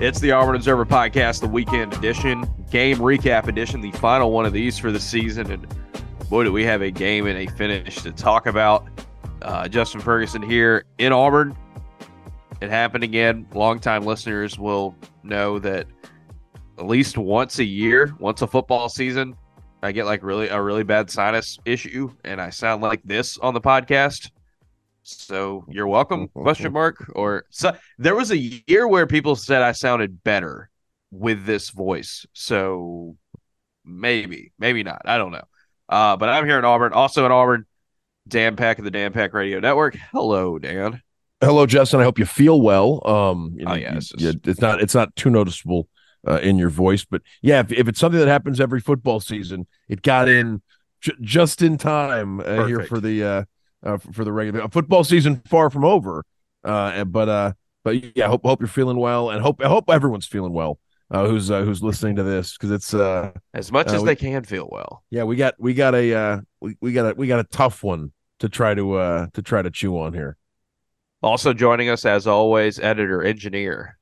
It's the Auburn Observer Podcast, the weekend edition, game recap edition, the final one of these for the season. And boy, do we have a game and a finish to talk about. Uh, Justin Ferguson here in Auburn. It happened again. Longtime listeners will know that at least once a year, once a football season, I get like really a really bad sinus issue, and I sound like this on the podcast. So you're welcome? question mark. Or so there was a year where people said I sounded better with this voice. So maybe, maybe not. I don't know. Uh, but I'm here in Auburn, also in Auburn. Dan Pack of the Dan Pack Radio Network. Hello, Dan. Hello, Justin. I hope you feel well. Um, you know, oh yeah, it's, just... it's not it's not too noticeable uh, in your voice, but yeah, if, if it's something that happens every football season, it got in j- just in time uh, here for the uh, for, for, the regular football season far from over. Uh, but uh, but yeah, hope hope you're feeling well, and hope I hope everyone's feeling well. Uh, who's uh, who's listening to this because it's uh, as much uh, as we, they can feel well. Yeah, we got we got a uh, we, we got a we got a tough one to try to uh to try to chew on here. Also joining us as always, editor, engineer,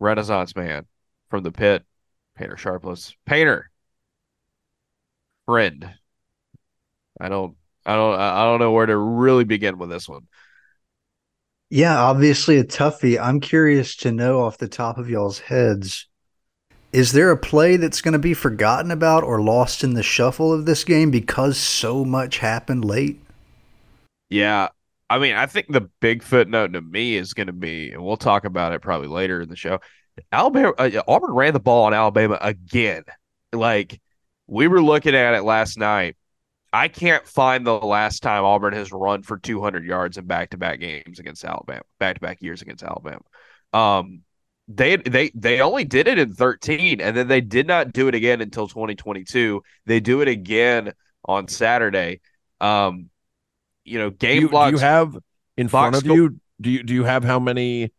Renaissance man from the pit, Painter Sharpless. Painter, friend. I don't I don't I don't know where to really begin with this one. Yeah, obviously a toughie. I'm curious to know off the top of y'all's heads, is there a play that's going to be forgotten about or lost in the shuffle of this game because so much happened late? Yeah, I mean, I think the big footnote to me is going to be, and we'll talk about it probably later in the show. Alabama, uh, Auburn ran the ball on Alabama again. Like we were looking at it last night. I can't find the last time Auburn has run for 200 yards in back-to-back games against Alabama, back-to-back years against Alabama. Um, they they they only did it in 13, and then they did not do it again until 2022. They do it again on Saturday. Um, you know, game do you, blocks. Do you have in front of you? Do you do you have how many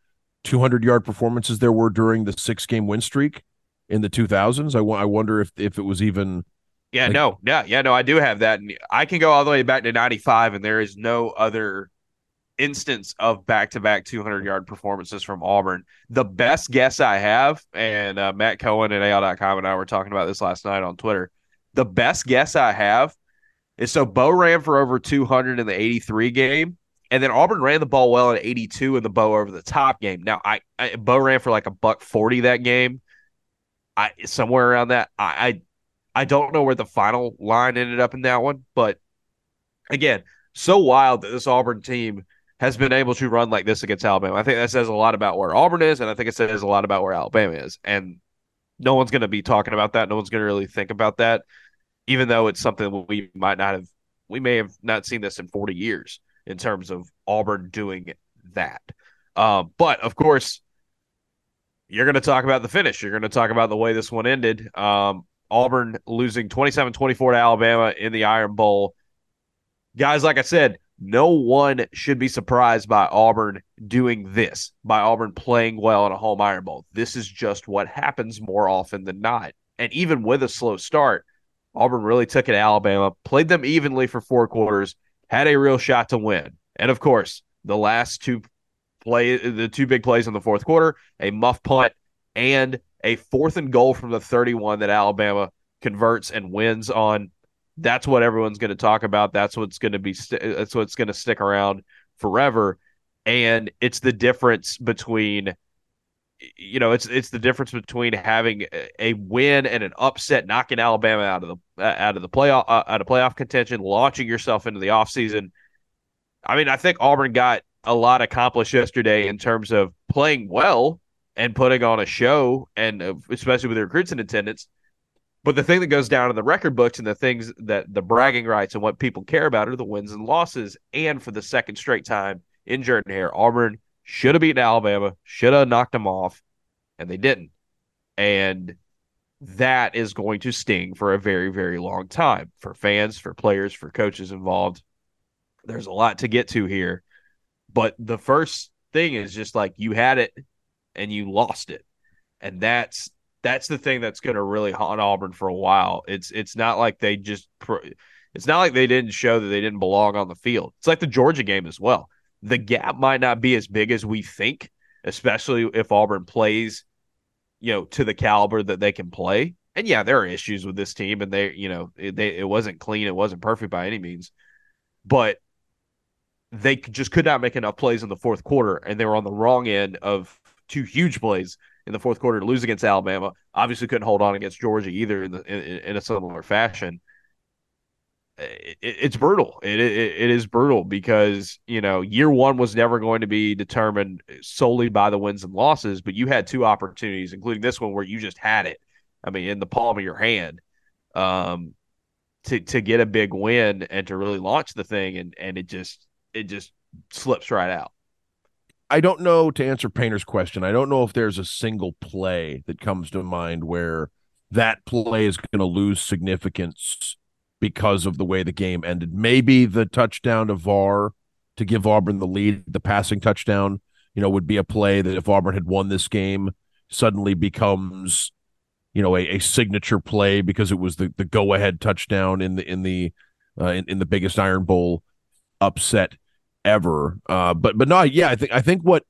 200 yard performances there were during the six game win streak in the 2000s? I, I wonder if if it was even yeah, like, no, yeah, yeah, no, I do have that. And I can go all the way back to 95, and there is no other instance of back to back 200 yard performances from Auburn. The best guess I have, and uh, Matt Cohen at AL.com and I were talking about this last night on Twitter. The best guess I have is so Bo ran for over 200 in the 83 game, and then Auburn ran the ball well in 82 in the Bo over the top game. Now, I, I Bo ran for like a buck 40 that game. I somewhere around that. I, I I don't know where the final line ended up in that one, but again, so wild that this Auburn team has been able to run like this against Alabama. I think that says a lot about where Auburn is, and I think it says a lot about where Alabama is. And no one's going to be talking about that. No one's going to really think about that, even though it's something we might not have, we may have not seen this in 40 years in terms of Auburn doing that. Um, but of course, you're going to talk about the finish. You're going to talk about the way this one ended. Um, Auburn losing 27 24 to Alabama in the Iron Bowl. Guys, like I said, no one should be surprised by Auburn doing this, by Auburn playing well in a home Iron Bowl. This is just what happens more often than not. And even with a slow start, Auburn really took it to Alabama, played them evenly for four quarters, had a real shot to win. And of course, the last two play the two big plays in the fourth quarter, a muff punt and a fourth and goal from the 31 that Alabama converts and wins on. That's what everyone's going to talk about. That's what's going to be. St- that's what's going to stick around forever. And it's the difference between, you know, it's it's the difference between having a win and an upset, knocking Alabama out of the out of the playoff uh, out of playoff contention, launching yourself into the offseason. I mean, I think Auburn got a lot accomplished yesterday in terms of playing well and putting on a show, and uh, especially with the recruits in attendance. But the thing that goes down in the record books and the things that the bragging rights and what people care about are the wins and losses. And for the second straight time in Jordan Hare, Auburn should have beaten Alabama, should have knocked them off, and they didn't. And that is going to sting for a very, very long time for fans, for players, for coaches involved. There's a lot to get to here. But the first thing is just like you had it and you lost it. And that's that's the thing that's going to really haunt Auburn for a while. It's it's not like they just it's not like they didn't show that they didn't belong on the field. It's like the Georgia game as well. The gap might not be as big as we think, especially if Auburn plays you know, to the caliber that they can play. And yeah, there are issues with this team, and they, you know, it, they it wasn't clean, it wasn't perfect by any means, but they just could not make enough plays in the fourth quarter, and they were on the wrong end of two huge plays in the fourth quarter to lose against Alabama. Obviously, couldn't hold on against Georgia either in the in, in a similar fashion. It, it's brutal. It, it it is brutal because you know year one was never going to be determined solely by the wins and losses, but you had two opportunities, including this one where you just had it. I mean, in the palm of your hand, um, to to get a big win and to really launch the thing, and and it just it just slips right out. I don't know to answer Painter's question. I don't know if there's a single play that comes to mind where that play is going to lose significance because of the way the game ended. Maybe the touchdown to VAR to give Auburn the lead, the passing touchdown, you know, would be a play that if Auburn had won this game, suddenly becomes, you know, a, a signature play because it was the, the go ahead touchdown in the in the uh, in, in the biggest Iron Bowl upset ever. Uh, but but no, yeah, I think I think what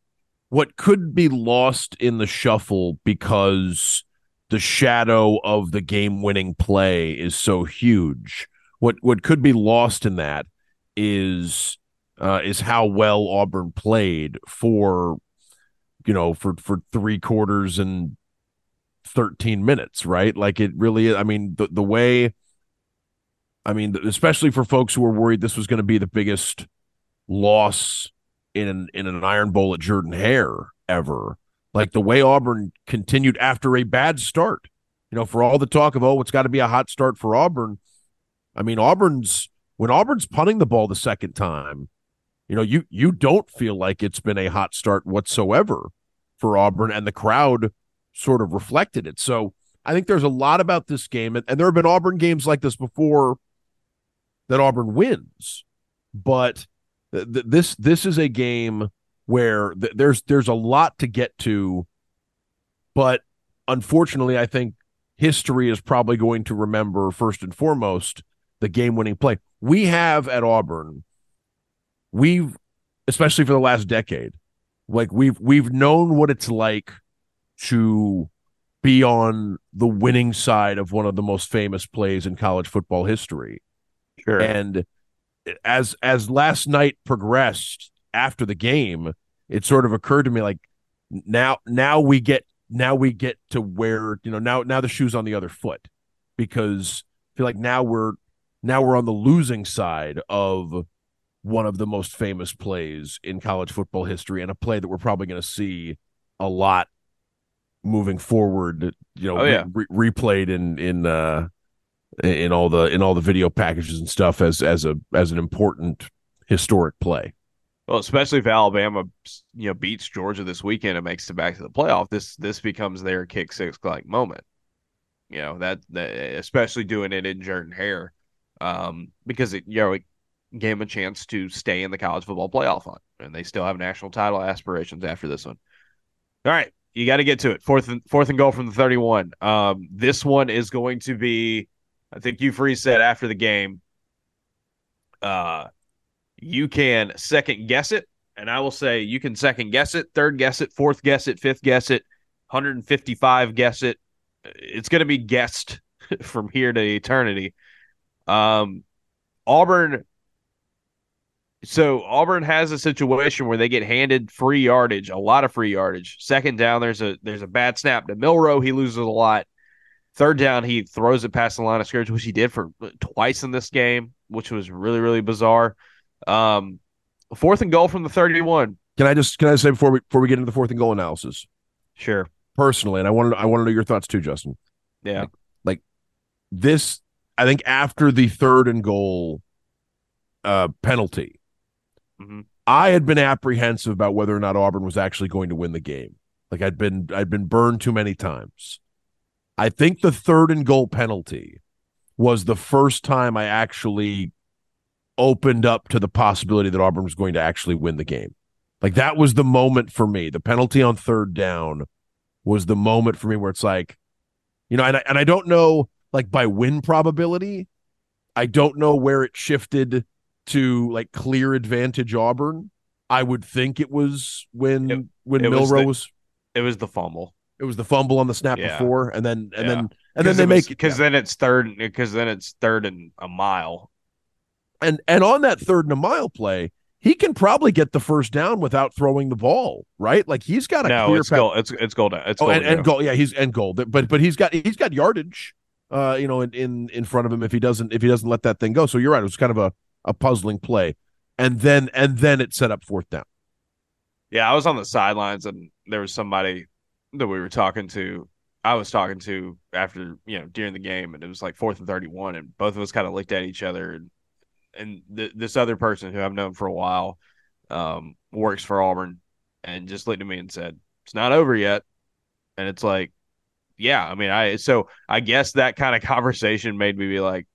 what could be lost in the shuffle because the shadow of the game winning play is so huge. What what could be lost in that is uh, is how well Auburn played for you know for for three quarters and 13 minutes, right? Like it really. I mean, the the way I mean, especially for folks who were worried this was going to be the biggest loss in an, in an Iron Bowl at Jordan Hare ever. Like the way Auburn continued after a bad start. You know, for all the talk of oh, it's got to be a hot start for Auburn. I mean, Auburn's when Auburn's punting the ball the second time, you know, you you don't feel like it's been a hot start whatsoever for Auburn, and the crowd sort of reflected it. So I think there's a lot about this game, and, and there have been Auburn games like this before that Auburn wins, but th- this this is a game where th- there's there's a lot to get to, but unfortunately, I think history is probably going to remember first and foremost the game winning play. We have at Auburn, we've especially for the last decade, like we've we've known what it's like to be on the winning side of one of the most famous plays in college football history. Sure. And as as last night progressed after the game, it sort of occurred to me like now now we get now we get to where you know now now the shoe's on the other foot because I feel like now we're now we're on the losing side of one of the most famous plays in college football history and a play that we're probably going to see a lot moving forward you know oh, yeah. re- replayed in in uh in all the in all the video packages and stuff as as a as an important historic play. Well, especially if Alabama, you know, beats Georgia this weekend and makes it back to the playoff, this this becomes their kick six like moment. You know that, that especially doing it in Jordan Hare, um, because it you know it gave them a chance to stay in the college football playoff hunt, and they still have national title aspirations after this one. All right, you got to get to it. Fourth and fourth and goal from the thirty-one. Um, this one is going to be I think Hugh Freeze said after the game, uh, you can second guess it, and I will say you can second guess it, third guess it, fourth guess it, fifth guess it, 155 guess it. It's going to be guessed from here to eternity. Um, Auburn. So Auburn has a situation where they get handed free yardage, a lot of free yardage. Second down, there's a there's a bad snap to Milroe. He loses a lot. Third down, he throws it past the line of scrimmage, which he did for twice in this game, which was really, really bizarre. Um, fourth and goal from the 31. Can I just can I say before we before we get into the fourth and goal analysis? Sure. Personally, and I wanted I want to know your thoughts too, Justin. Yeah. Like, like this, I think after the third and goal uh penalty, mm-hmm. I had been apprehensive about whether or not Auburn was actually going to win the game. Like I'd been I'd been burned too many times. I think the third and goal penalty was the first time I actually opened up to the possibility that Auburn was going to actually win the game. Like that was the moment for me. The penalty on third down was the moment for me where it's like, you know, and I, and I don't know like by win probability, I don't know where it shifted to like clear advantage Auburn. I would think it was when it, when it Milroe was, the, was it was the fumble. It was the fumble on the snap yeah. before, and then and yeah. then and then they was, make because yeah. then it's third because then it's third and a mile, and and on that third and a mile play, he can probably get the first down without throwing the ball, right? Like he's got a no, clear it's path. goal. It's it's goal. It's oh, goal and, and goal. Yeah, he's and goal. But but he's got he's got yardage, uh, you know, in, in in front of him if he doesn't if he doesn't let that thing go. So you're right. It was kind of a a puzzling play, and then and then it set up fourth down. Yeah, I was on the sidelines and there was somebody that we were talking to. I was talking to after you know during the game, and it was like fourth and thirty-one, and both of us kind of looked at each other, and and th- this other person who I've known for a while um, works for Auburn, and just looked at me and said, "It's not over yet," and it's like, yeah, I mean, I so I guess that kind of conversation made me be like,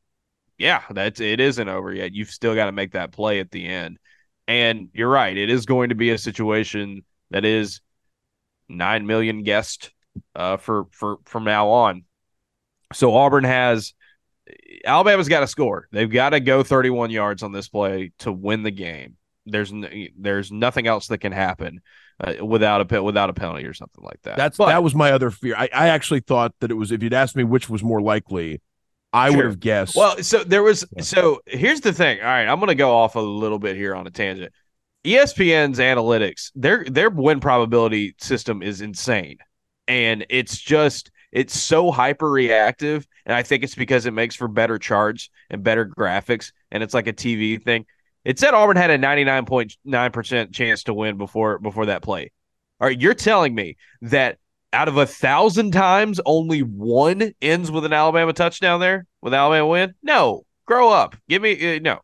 yeah, that's it isn't over yet. You've still got to make that play at the end. And you're right, it is going to be a situation that is nine million guessed uh, for for from now on. So Auburn has Alabama's got to score. They've got to go 31 yards on this play to win the game. There's there's nothing else that can happen uh, without a without a penalty or something like that. That's but, that was my other fear. I, I actually thought that it was if you'd asked me which was more likely, I sure. would have guessed. Well, so there was. So here's the thing. All right, I'm going to go off a little bit here on a tangent. ESPN's analytics, their their win probability system is insane, and it's just it's so hyper reactive, and I think it's because it makes for better charts and better graphics, and it's like a TV thing. It said Auburn had a 99.9 percent chance to win before before that play. All right, you're telling me that out of a thousand times, only one ends with an Alabama touchdown there with Alabama win? No, grow up. Give me uh, no.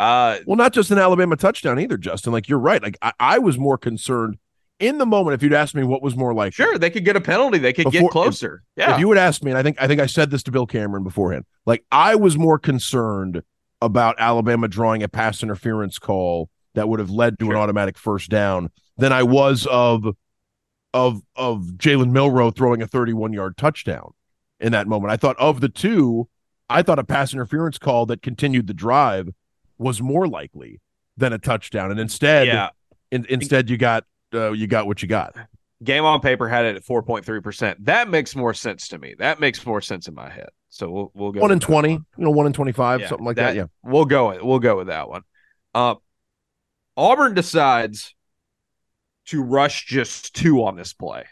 Uh, well, not just an Alabama touchdown either, Justin. Like you're right. Like I, I, was more concerned in the moment. If you'd asked me what was more like, sure, they could get a penalty. They could before, get closer. If, yeah. If you would ask me, and I think I think I said this to Bill Cameron beforehand. Like I was more concerned about Alabama drawing a pass interference call that would have led to sure. an automatic first down than I was of of of Jalen Milroe throwing a 31 yard touchdown in that moment. I thought of the two, I thought a pass interference call that continued the drive was more likely than a touchdown, and instead, yeah. In, instead you got uh, you got what you got. Game on paper had it at 4.3 percent. That makes more sense to me. That makes more sense in my head. So we'll we'll go one in 20, you know, one in 25, yeah, something like that, that. Yeah, we'll go. We'll go with that one. Uh, Auburn decides to rush just two on this play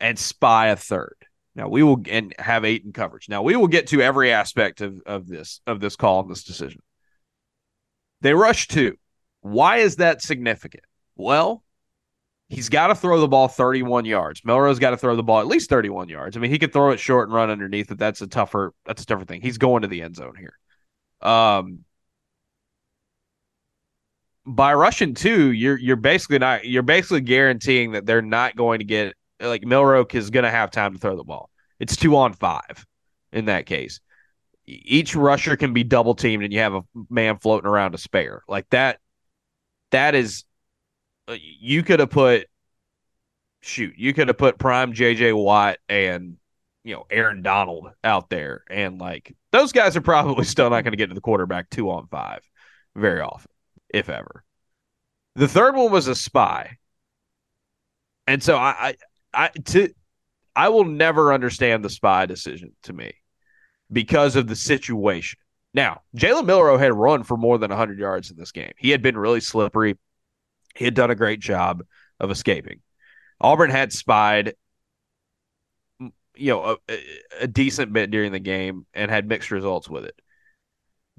and spy a third. Now we will and have eight in coverage. Now we will get to every aspect of, of this of this call and this decision. They rush two. Why is that significant? Well, he's got to throw the ball 31 yards. Milroe's got to throw the ball at least 31 yards. I mean, he could throw it short and run underneath it. That's a tougher that's a tougher thing. He's going to the end zone here. Um by rushing two, you're you're basically not you're basically guaranteeing that they're not going to get like Milroe is going to have time to throw the ball. It's two on five in that case. Each rusher can be double teamed, and you have a man floating around to spare like that. That is, uh, you could have put shoot, you could have put prime JJ Watt and you know Aaron Donald out there, and like those guys are probably still not going to get to the quarterback two on five very often if ever. The third one was a spy. And so I, I, I to I will never understand the spy decision to me because of the situation. Now, Jalen Milroe had run for more than 100 yards in this game. He had been really slippery. He had done a great job of escaping. Auburn had spied, you know, a, a decent bit during the game and had mixed results with it.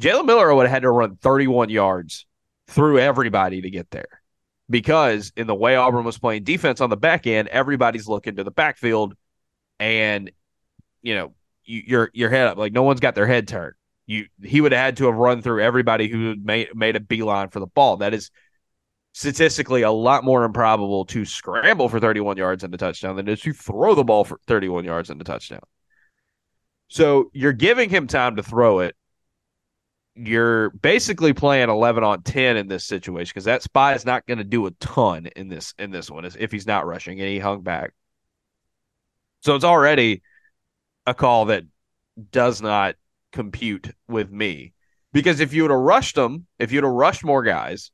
Jalen Milroe would have had to run 31 yards through everybody to get there. Because in the way Auburn was playing defense on the back end, everybody's looking to the backfield, and you know you, your your head up like no one's got their head turned. You he would have had to have run through everybody who made made a beeline for the ball. That is statistically a lot more improbable to scramble for 31 yards and a touchdown than it is to throw the ball for 31 yards and a touchdown. So you're giving him time to throw it you're basically playing 11 on 10 in this situation because that spy is not going to do a ton in this in this one if he's not rushing and he hung back so it's already a call that does not compute with me because if you would have rushed him if you'd have rushed more guys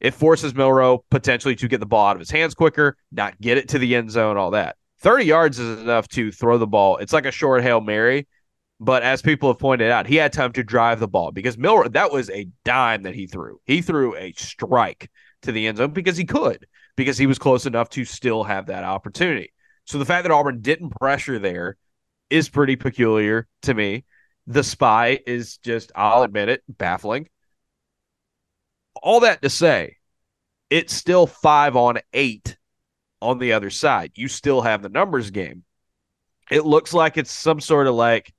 it forces milroe potentially to get the ball out of his hands quicker not get it to the end zone all that 30 yards is enough to throw the ball. It's like a short Hail Mary. But as people have pointed out, he had time to drive the ball because Milroe, that was a dime that he threw. He threw a strike to the end zone because he could, because he was close enough to still have that opportunity. So the fact that Auburn didn't pressure there is pretty peculiar to me. The spy is just, I'll admit it, baffling. All that to say, it's still five on eight on the other side. You still have the numbers game. It looks like it's some sort of like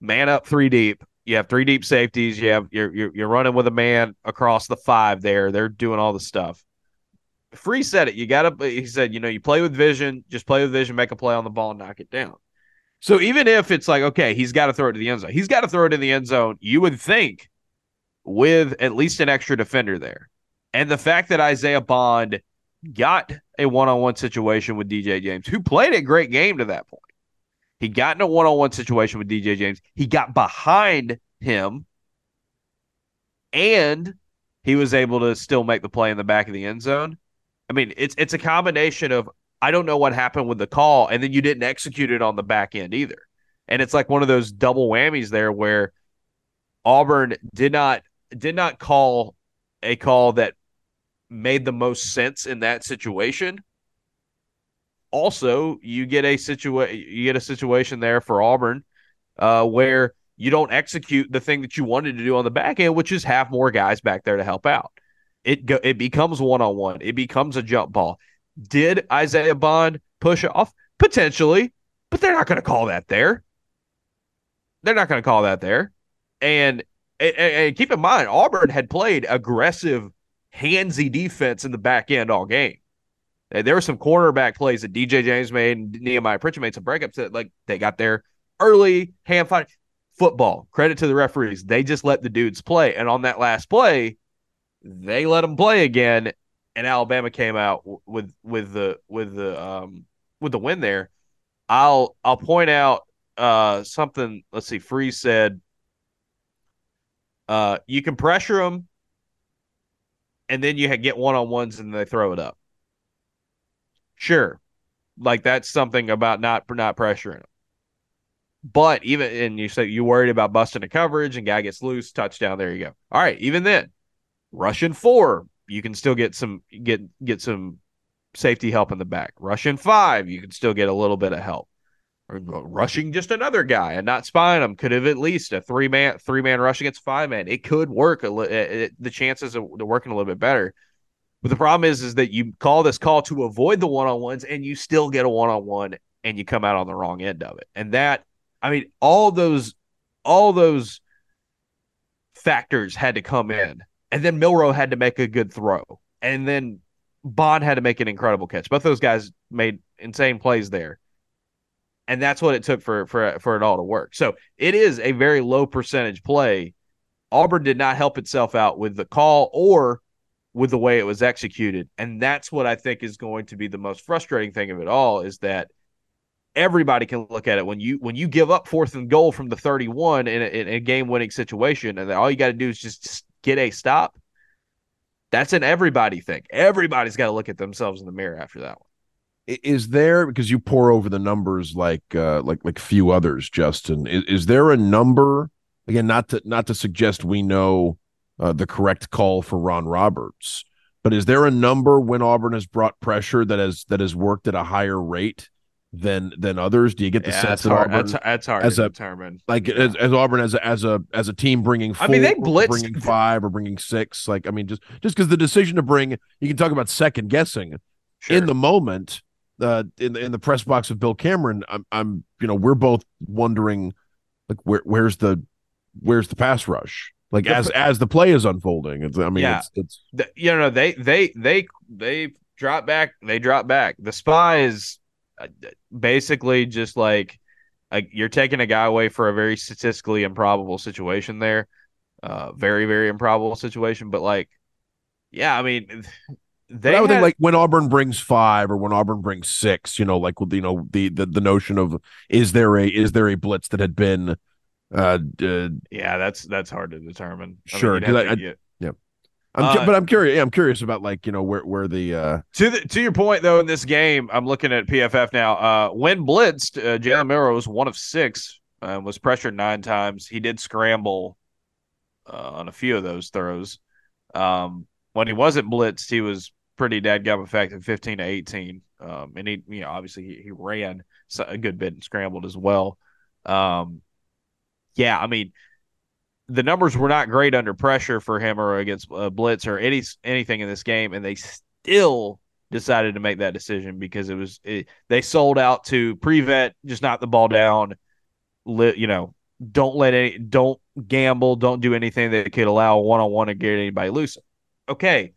man up three deep. You have three deep safeties. You have you're you're, you're running with a man across the five there. They're doing all the stuff. Freeze said it. You got to. He said, you know, you play with vision. Just play with vision. Make a play on the ball knock it down. So even if it's like, okay, he's got to throw it to the end zone. He's got to throw it in the end zone. You would think with at least an extra defender there, and the fact that Isaiah Bond got a one-on-one situation with DJ James, who played a great game to that point. He got in a one-on-one situation with DJ James. He got behind him, and he was able to still make the play in the back of the end zone. I mean, it's it's a combination of I don't know what happened with the call, and then you didn't execute it on the back end either. And it's like one of those double whammies there where Auburn did not did not call a call that made the most sense in that situation also you get a situation you get a situation there for Auburn uh, where you don't execute the thing that you wanted to do on the back end, which is have more guys back there to help out. It go, it becomes one on one. It becomes a jump ball. Did Isaiah Bond push off potentially, but they're not going to call that there. They're not going to call that there. And, and, and keep in mind, Auburn had played aggressive, handsy defense in the back end all game. There were some cornerback plays that DJ James made and Nehemiah Pritchett made some breakups that like they got there early, hand fight football. Credit to the referees. They just let the dudes play. And on that last play, they let them play again. And Alabama came out with with the with the um with the win there. I'll I'll point out uh something. Let's see. Freeze said, uh, you can pressure them, and then you get one on ones, and they throw it up. Sure. Like that's something about not not pressuring them. But even and you say you worried about busting a coverage and guy gets loose, touchdown, there you go. All right, even then, rushing four, you can still get some get get some safety help in the back. Rushing five, you can still get a little bit of help. Or uh, rushing just another guy and not spying him could have at least a three man three man rush against five man. It could work. Li- it, the chances of working a little bit better. But the problem is, is that you call this call to avoid the one on ones, and you still get a one on one, and you come out on the wrong end of it. And that, I mean, all those, all those factors had to come in, and then Milroe had to make a good throw, and then Bond had to make an incredible catch. Both those guys made insane plays there. And that's what it took for for for it all to work. So it is a very low percentage play. Auburn did not help itself out with the call or with the way it was executed. And that's what I think is going to be the most frustrating thing of it all is that everybody can look at it when you when you give up fourth and goal from the 31 in a, in a game winning situation and all you got to do is just get a stop. That's an everybody thing. Everybody's got to look at themselves in the mirror after that one. Is there because you pore over the numbers like uh like like few others, Justin? Is, is there a number again? Not to not to suggest we know uh, the correct call for Ron Roberts. But is there a number when Auburn has brought pressure that has that has worked at a higher rate than than others? Do you get the yeah, sense that hard. Auburn that's, that's hard as to a, determine? Like yeah. as, as, Auburn as a, as a as a team bringing four, I mean they blitzed bringing five or bringing six. Like I mean just just because the decision to bring you can talk about second guessing sure. in the moment. Uh, in the in the press box of Bill Cameron, I'm I'm you know we're both wondering like where where's the where's the pass rush like as as the play is unfolding. It's I mean yeah. it's, it's the, you know they they they they drop back they drop back. The uh, basically just like you're taking a guy away for a very statistically improbable situation there. Uh, very very improbable situation, but like yeah, I mean they I would had, think like when Auburn brings five or when Auburn brings six, you know, like you know the, the the notion of is there a is there a blitz that had been uh, yeah, that's that's hard to determine. Sure, I mean, I. I'm, uh, but I'm curious. I'm curious about like you know where where the uh... to the to your point though in this game. I'm looking at PFF now. Uh, when blitzed, uh, Jalen Milroe was one of six. Uh, was pressured nine times. He did scramble uh, on a few of those throws. Um, when he wasn't blitzed, he was pretty dead gum effective, 15 to 18. Um, and he, you know, obviously he, he ran a good bit and scrambled as well. Um, yeah, I mean, the numbers were not great under pressure for him or against uh, blitz or any anything in this game, and they still decided to make that decision because it was it, they sold out to pre-vet, just knock the ball down. Li, you know, don't let any, don't gamble, don't do anything that could allow one on one to get anybody loose. Okay,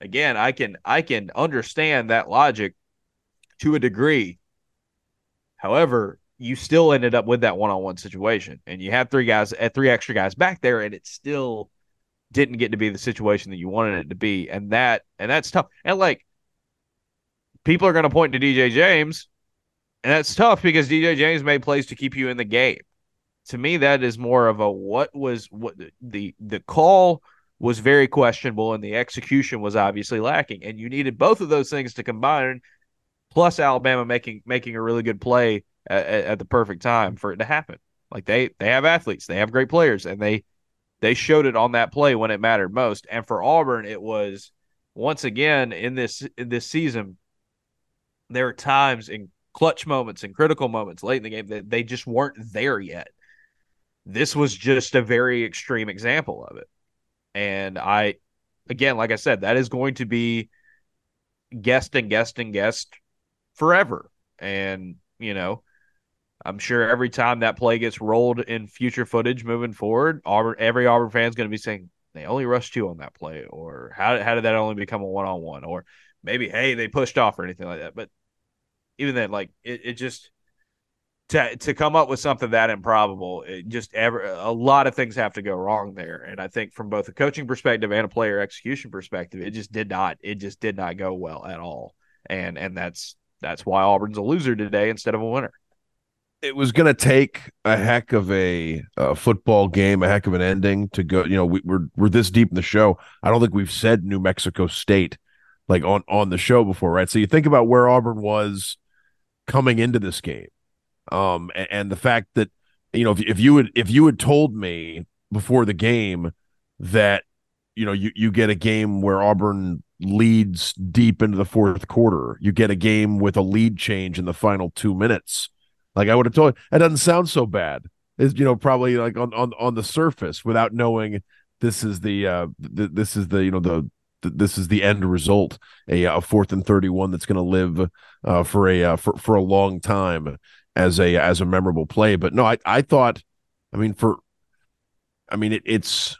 again, I can I can understand that logic to a degree. However, you still ended up with that one-on-one situation and you had three guys at eh, three extra guys back there and it still didn't get to be the situation that you wanted it to be and that and that's tough and like people are going to point to DJ James and that's tough because DJ James made plays to keep you in the game. To me that is more of a what was what the the call was very questionable and the execution was obviously lacking and you needed both of those things to combine plus Alabama making making a really good play at, at, the perfect time for it to happen. Like they they have athletes, they have great players, and they they showed it on that play when it mattered most. And for Auburn, it was once again in this in this season. There are times in clutch moments and critical moments late in the game that they just weren't there yet. This was just a very extreme example of it. And I, again, like I said, that is going to be guessed and guessed and guessed forever. And, you know, I'm sure every time that play gets rolled in future footage moving forward, Auburn, every Auburn fan is going to be saying they only rushed two on that play, or how how did that only become a one on one, or maybe hey they pushed off or anything like that. But even then, like it, it just to to come up with something that improbable, it just ever a lot of things have to go wrong there. And I think from both a coaching perspective and a player execution perspective, it just did not it just did not go well at all. And and that's that's why Auburn's a loser today instead of a winner it was going to take a heck of a, a, football game, a heck of an ending to go. You know, we, we're we're this deep in the show. I don't think we've said New Mexico State like on on the show before, right? So you think about where Auburn was coming into this game, um, and, and the fact that you know if if you had if you had told me before the game that you know you you get a game where Auburn leads deep into the fourth quarter, you get a game with a lead change in the final two minutes like I would have told that doesn't sound so bad. Is you know probably like on on on the surface without knowing this is the uh th- this is the you know the this is the end result a, a fourth and 31 that's going to live uh, for a uh, for, for a long time as a as a memorable play but no i i thought i mean for i mean it, it's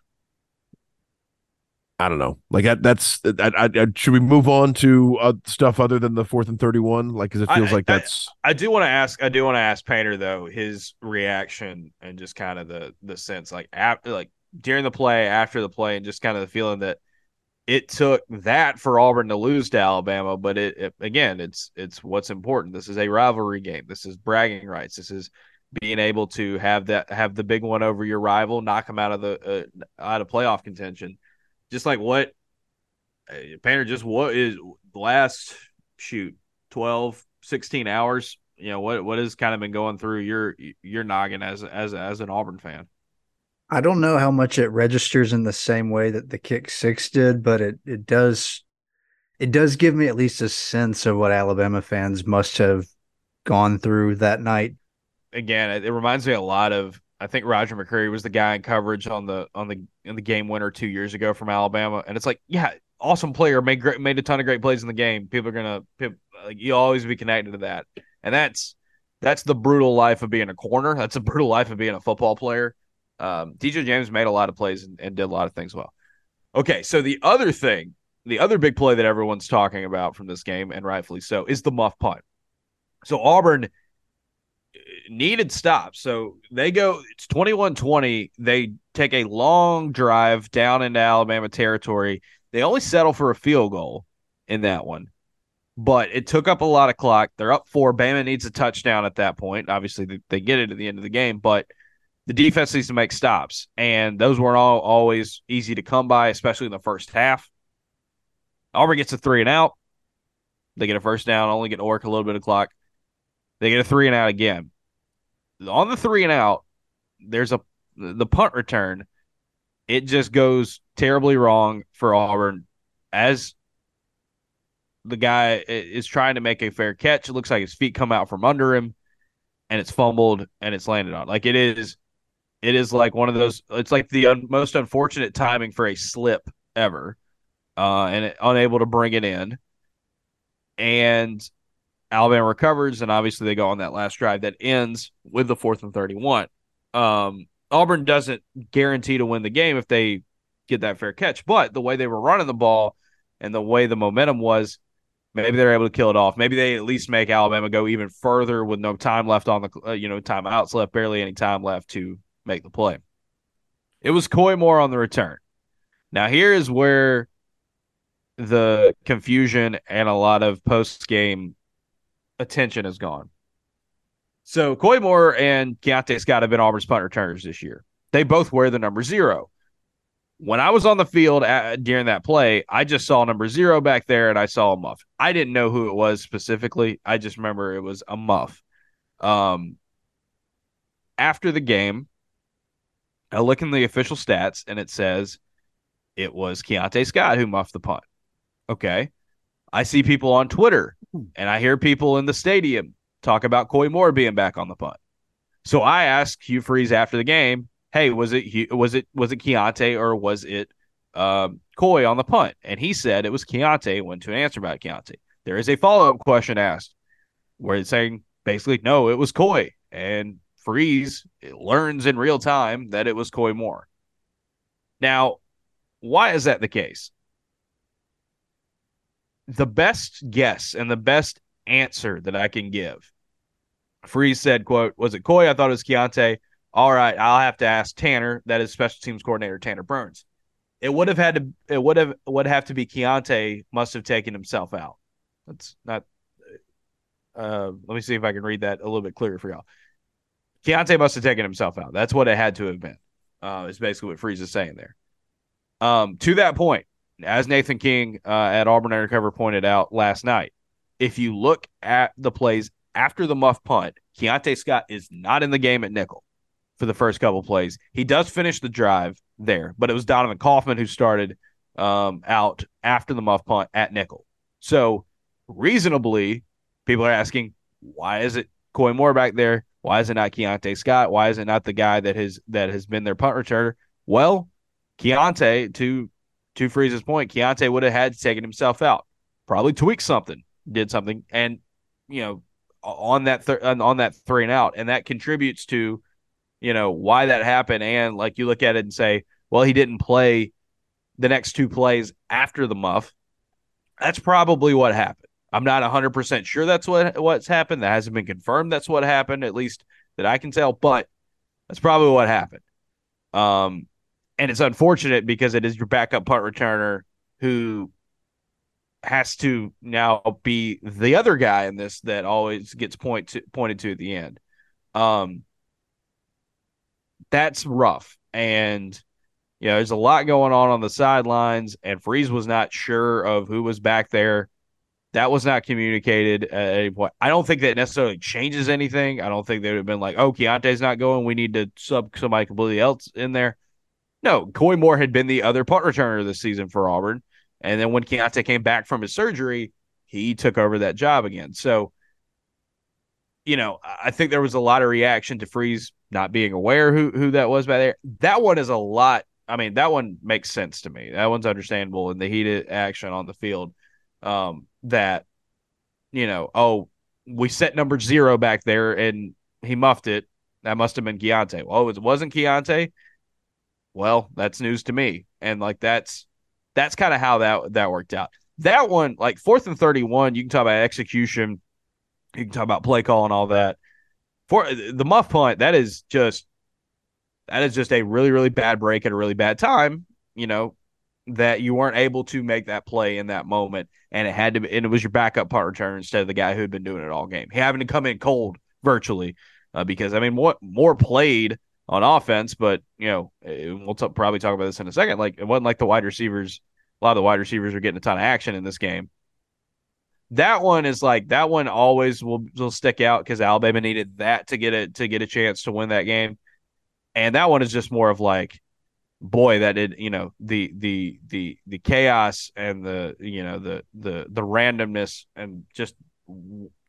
I don't know. Like that, that's. I, I, I, should we move on to uh, stuff other than the fourth and thirty-one? Like, because it feels like that's. I, do want to ask. I do want to ask Painter though his reaction and just kind of the the sense like after like during the play, after the play, and just kind of the feeling that it took that for Auburn to lose to Alabama. But it, it again, it's it's what's important. This is a rivalry game. This is bragging rights. This is being able to have that have the big one over your rival, knock them out of the uh, out of playoff contention just like what uh, Painter just what is the last shoot 12 16 hours you know what what has kind of been going through your your noggin as as as an Auburn fan? I don't know how much it registers in the same way that the kick six did but it it does it does give me at least a sense of what Alabama fans must have gone through that night. Again it, it reminds me a lot of I think Roger McCreary was the guy in coverage on the on the in the game winner two years ago from Alabama, and it's like, yeah, awesome player, made great, made a ton of great plays in the game. People are gonna, people, like, you always be connected to that, and that's that's the brutal life of being a corner. That's the brutal life of being a football player. Um, DJ James made a lot of plays and, and did a lot of things well. Okay, so the other thing, the other big play that everyone's talking about from this game, and rightfully so, is the muff punt. So Auburn needed stops. So they go, it's 21 20. They take a long drive down into Alabama territory. They only settle for a field goal in that one, but it took up a lot of clock. They're up four. Bama needs a touchdown at that point. Obviously, they get it at the end of the game, but the defense needs to make stops, and those weren't all always easy to come by, especially in the first half. Auburn gets a three and out. They get a first down, only get to work a little bit of clock. They get a three and out again. On the three and out, there's a the punt return. It just goes terribly wrong for Auburn as the guy is trying to make a fair catch. It looks like his feet come out from under him and it's fumbled and it's landed on. Like it is, it is like one of those. It's like the un, most unfortunate timing for a slip ever, uh, and it, unable to bring it in. And Alabama recovers, and obviously they go on that last drive that ends with the fourth and thirty-one. Um, Auburn doesn't guarantee to win the game if they get that fair catch, but the way they were running the ball and the way the momentum was, maybe they're able to kill it off. Maybe they at least make Alabama go even further with no time left on the uh, you know timeouts left, barely any time left to make the play. It was Koy Moore on the return. Now here is where the confusion and a lot of post game attention is gone. So Koy Moore and Keionte Scott have been Auburn's punt returners this year. They both wear the number zero when I was on the field at, during that play, I just saw number zero back there and I saw a muff. I didn't know who it was specifically. I just remember it was a muff. Um, after the game, I look in the official stats and it says it was Keionte Scott who muffed the punt. Okay. I see people on Twitter and I hear people in the stadium talk about Koy Moore being back on the punt. So I asked Hugh Freeze after the game, hey, was it was it was it Keionte or was it um, Koy on the punt? And he said it was Keionte. Went to an answer about Keionte. There is a follow up question asked where it's saying basically no, it was Koy, and Freeze learns in real time that it was Koy Moore. Now, why is that the case? The best guess and the best answer that I can give. Freeze said, quote, was it Koy? I thought it was Keionte all right, I'll have to ask Tanner, that is special teams coordinator Tanner Burns. It would have had to it would have would have to be Keionte must have taken himself out. That's not uh let me see if I can read that a little bit clearer for y'all. Keionte must have taken himself out. That's what it had to have been. Uh is basically what Freeze is saying there. Um to that point, as Nathan King uh, at Auburn Undercover pointed out last night, if you look at the plays after the muff punt, Keionte Scott is not in the game at nickel for the first couple plays. He does finish the drive there, but it was Donovan Kaufman who started um, out after the muff punt at nickel. So reasonably, people are asking, why is it Koy Moore back there? Why is it not Keionte Scott? Why is it not the guy that has that has been their punt returner? Well, Keionte, to to Freeze's point, Keionte would have had taken himself out, probably tweaked something, did something, and you know on that th- on that three and out, and that contributes to you know, why that happened. And like you look at it and say, well, he didn't play the next two plays after the muff. That's probably what happened. I'm not 100% sure that's what what's happened. That hasn't been confirmed that's what happened, at least that I can tell, but that's probably what happened. Um, and it's unfortunate because it is your backup punt returner who has to now be the other guy in this that always gets point to, pointed to at the end. Um, that's rough. And you know, there's a lot going on on the sidelines, and Freeze was not sure of who was back there. That was not communicated at any point. I don't think that necessarily changes anything. I don't think they would have been like, "Oh, Keionte's not going. We need to sub somebody completely else in there." No, Koy Moore had been the other punt returner this season for Auburn, and then when Keionte came back from his surgery, he took over that job again. So, you know, I think there was a lot of reaction to Freeze not being aware who who that was by there. That one is a lot. I mean, that one makes sense to me. That one's understandable in the heated action on the field. Um, that you know, oh, we set number zero back there and he muffed it. That must have been Keionte. Well, it wasn't Keionte. Well, that's news to me. And like that's that's kind of how that that worked out. That one, like fourth and thirty one, you can talk about execution, you can talk about play call and all that for the muff punt, that is just that is just a really really bad break at a really bad time. You know that you weren't able to make that play in that moment, and it had to be, and it was your backup punt return instead of the guy who had been doing it all game, having to come in cold virtually. Uh, because I mean, what more played on offense, but you know, eh, we'll t- probably talk about this in a second. Like it wasn't like the wide receivers. A lot of the wide receivers are getting a ton of action in this game. That one is like that one always will will stick out because Alabama needed that to get it to get a chance to win that game, and that one is just more of like, boy, that did you know the the the the chaos and the you know the the the randomness and just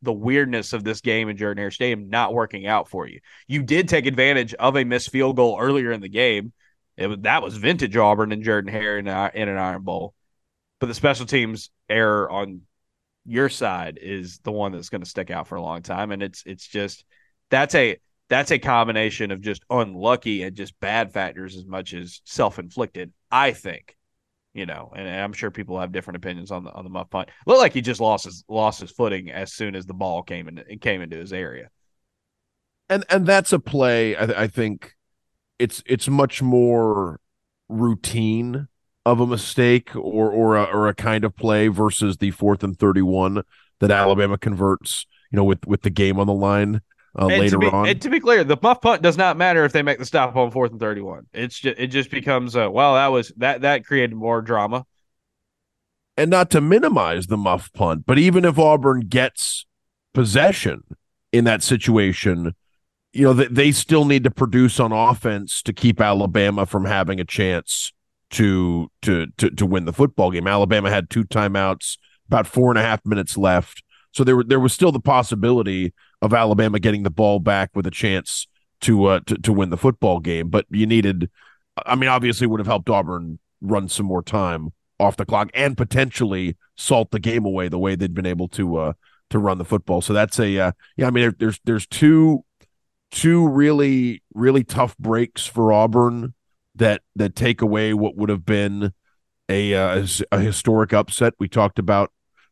the weirdness of this game in Jordan Hare Stadium not working out for you. You did take advantage of a missed field goal earlier in the game. It that was vintage Auburn and Jordan Hare in, uh, in an Iron Bowl. But the special teams error on your side is the one that's going to stick out for a long time, and it's it's just that's a that's a combination of just unlucky and just bad factors as much as self inflicted. I think you know, and, and, I'm sure people have different opinions on the on the muff punt. Looked like he just lost his lost his footing as soon as the ball came in it came into his area. And and that's a play. I, I think it's it's much more routine of a mistake or or a, or a kind of play versus the fourth and thirty one that Alabama converts. You know, with with the game on the line uh, later be, on. And to be clear, the muff punt does not matter if they make the stop on fourth and thirty-one. It's just it just becomes a well that was that that created more drama. And not to minimize the muff punt, but even if Auburn gets possession in that situation, you know they, they still need to produce on offense to keep Alabama from having a chance to to to to win the football game. Alabama had two timeouts, about four and a half minutes left. So there there was still the possibility of Alabama getting the ball back with a chance to uh, to, to win the football game. But you needed, I mean, obviously would have helped Auburn run some more time off the clock and potentially salt the game away the way they'd been able to uh, to run the football. So that's a uh, yeah. I mean, there, there's there's two two really really tough breaks for Auburn that that take away what would have been a uh, a historic upset. We talked about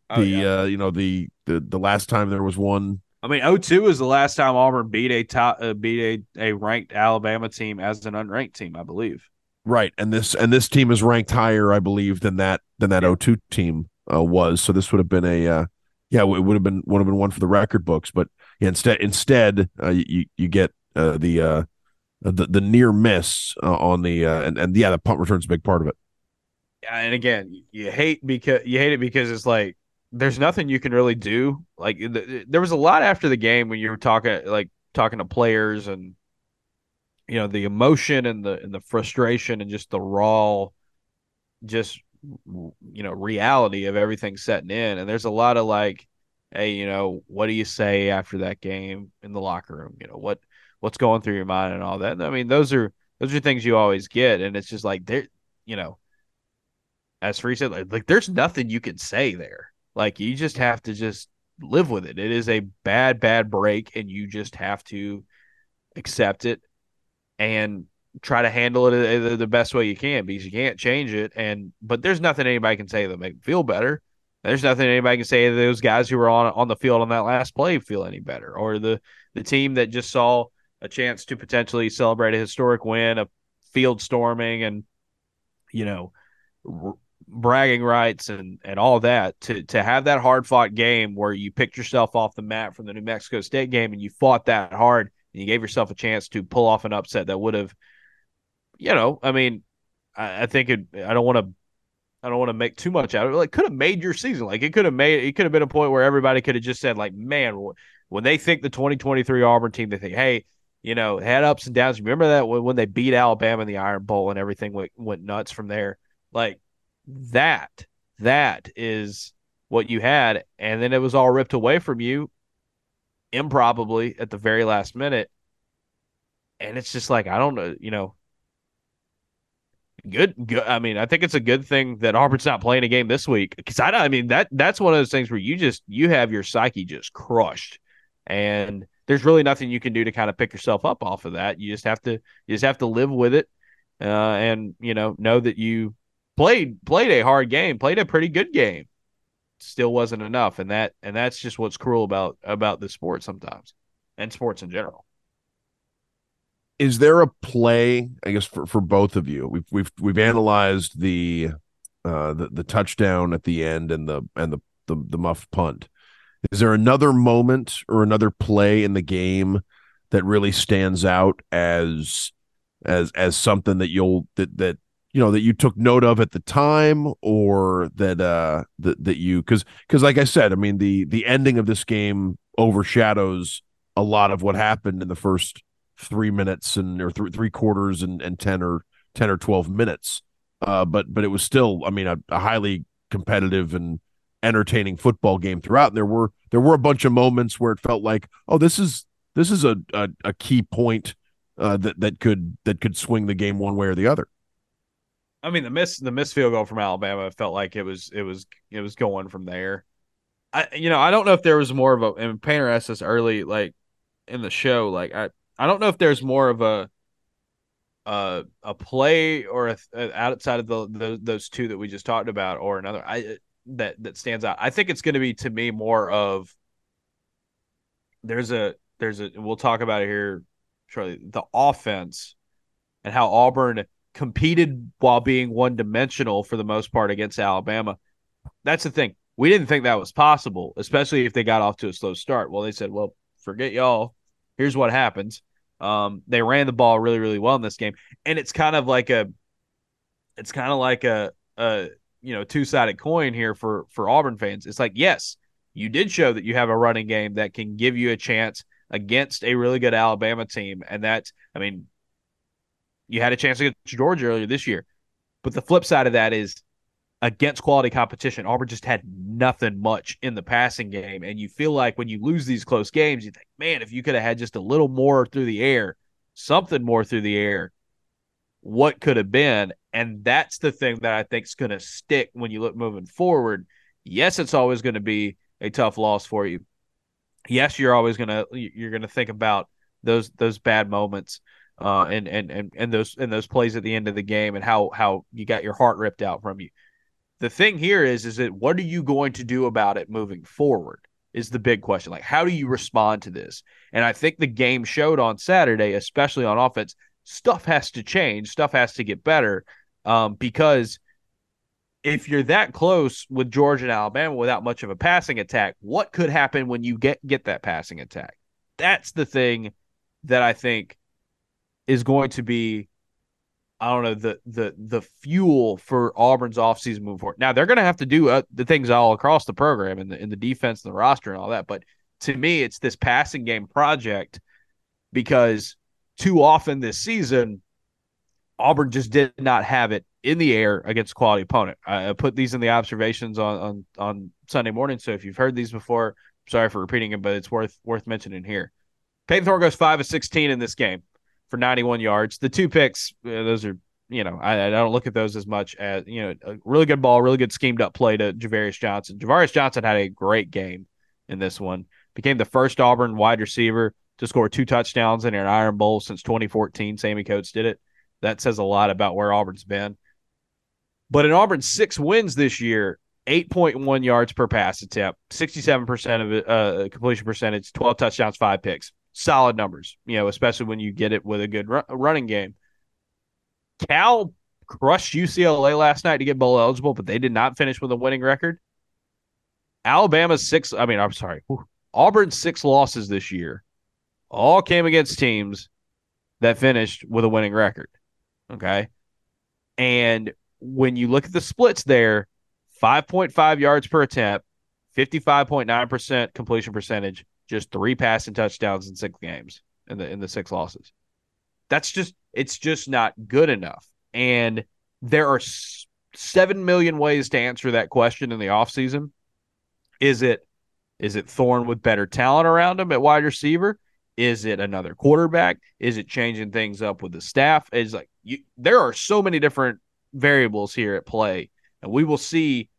oh, the yeah. uh, you know the, the the last time there was one I mean, 02 is the last time Auburn beat a top uh, beat a, a ranked Alabama team as an unranked team, I believe. Right, and this and this team is ranked higher, I believe, than that than that 02 team uh, was. So this would have been a uh, yeah, it would have been would have been one for the record books. But yeah, instead instead uh, you you get uh, the uh, the the near miss on the and and yeah, the punt return is a big part of it. Yeah, and again, you hate because you hate it because it's like there's nothing you can really do. Like th- there was a lot after the game when you were talking like talking to players and you know the emotion and the and the frustration and just the raw just you know reality of everything setting in. And there's a lot of like hey you know what do you say after that game in the locker room? You know what what's going through your mind and all that? And i mean those are those are things you always get. And it's just like there you know as Freeze said like, like there's nothing you can say there like you just have to just live with it. It is a bad, bad break, and you just have to accept it and try to handle it the best way you can because you can't change it. And but there's nothing anybody can say that make feel better. There's nothing anybody can say that those guys who were on on the field on that last play feel any better, or the the team that just saw a chance to potentially celebrate a historic win, a field storming, and you know bragging rights and and all that to to have that hard fought game where you picked yourself off the mat from the New Mexico State game and you fought that hard and you gave yourself a chance to pull off an upset that would have you know I mean I, I think it I don't want to I don't want to make too much out of it. Like could have made your season. Like it could have made it could have been a point where everybody could have just said like man when they think the 2023 Auburn team they think hey you know had ups and downs. Remember that when, when they beat Alabama in the Iron Bowl and everything went, went nuts from there? Like that that is what you had. And then it was all ripped away from you improbably at the very last minute. And it's just like i don't know you know. Good good i mean i think it's a good thing that auburn's not playing a game this week. Because I, I mean that that's one of those things where you just you have your psyche just crushed. And there's really nothing you can do to kind of pick yourself up off of that. You just have to you just have to live with it uh, and you know know that you played played a hard game, played a pretty good game. Still wasn't enough, and that and that's just what's cruel about about the sport sometimes, and sports in general. Is there a play? I guess for, for both of you, we've we've we've analyzed the uh, the the touchdown at the end and the and the the, the muff punt. Is there another moment or another play in the game that really stands out as as as something that you'll that that you know that you took note of at the time or that uh that that you because because like I said, I mean the the ending of this game overshadows a lot of what happened in the first three minutes and or th- three quarters and, and 10 or 10 or 12 minutes. Uh, but but it was still i mean a, a, highly competitive and entertaining football game throughout. And there were there were a bunch of moments where it felt like oh this is this is a a, a key point uh, that that could that could swing the game one way or the other i mean the miss the miss field goal from alabama felt like it was it was it was going from there i you know i don't know if there was more of a and painter asked us early like in the show like i I don't know if there's more of a uh, a play or a, a outside of the, the, those two that we just talked about or another I that that stands out. I think it's going to be to me more of there's a there's a we'll talk about it here shortly the offense and how Auburn competed while being one dimensional for the most part against Alabama. That's the thing. We didn't think that was possible, especially if they got off to a slow start. Well, they said, "Well, forget y'all here's what happens. Um, they ran the ball really, really well in this game, and it's kind of like a, it's kind of like a, a you know two sided coin here for for Auburn fans. It's like yes, you did show that you have a running game that can give you a chance against a really good Alabama team, and that's I mean, you had a chance against Georgia earlier this year, but the flip side of that is against quality competition. Auburn just had nothing much in the passing game. And you feel like when you lose these close games, you think, man, if you could have had just a little more through the air, something more through the air, what could have been? And that's the thing that I think is going to stick when you look moving forward. Yes, it's always going to be a tough loss for you. Yes, you're always going to you're going to think about those those bad moments uh, and, and and and those and those plays at the end of the game and how how you got your heart ripped out from you. The thing here is is that what are you going to do about it moving forward is the big question. Like how do you respond to this? And i think the game showed on saturday especially on offense stuff has to change. Stuff has to get better um, because if you're that close with georgia and alabama without much of a passing attack what could happen when you get get that passing attack? That's the thing that i think is going to be I don't know the the the fuel for Auburn's offseason move forward. Now they're going to have to do uh, the things all across the program and the in the defense and the roster and all that. But to me, it's this passing game project because too often this season, Auburn just did not have it in the air against quality opponent. I put these in the observations on on on Sunday morning. So if you've heard these before, sorry for repeating them, but it's worth worth mentioning here. Payton Thorne goes five of sixteen in this game for 91 yards. The two picks, uh, those are, you know, I, I, don't look at those as much as, you know, a really good ball, really good schemed up play to Ja'Varrius Johnson. Ja'Varrius Johnson had a great game in this one, became the first Auburn wide receiver to score two touchdowns in an Iron Bowl since 2014. Sammy Coates did it. That says a lot about where Auburn's been. But in Auburn's six wins this year, 8.1 yards per pass attempt, 67% of uh, completion percentage, 12 touchdowns, five picks solid numbers, you know, especially when you get it with a good running game. Cal crushed UCLA last night to get bowl eligible, but they did not finish with a winning record. Alabama's six, I mean, I'm sorry, Auburn's six losses this year all came against teams that finished with a winning record. Okay. And when you look at the splits there, 5.5 yards per attempt, 55.9% completion percentage, just three passing touchdowns in six games in the in the six losses. That's just it's just not good enough. And there are s- 7 million ways to answer that question in the offseason. Is it is it Thorne with better talent around him at wide receiver? Is it another quarterback? Is it changing things up with the staff? Is like you, there are so many different variables here at play, and we will see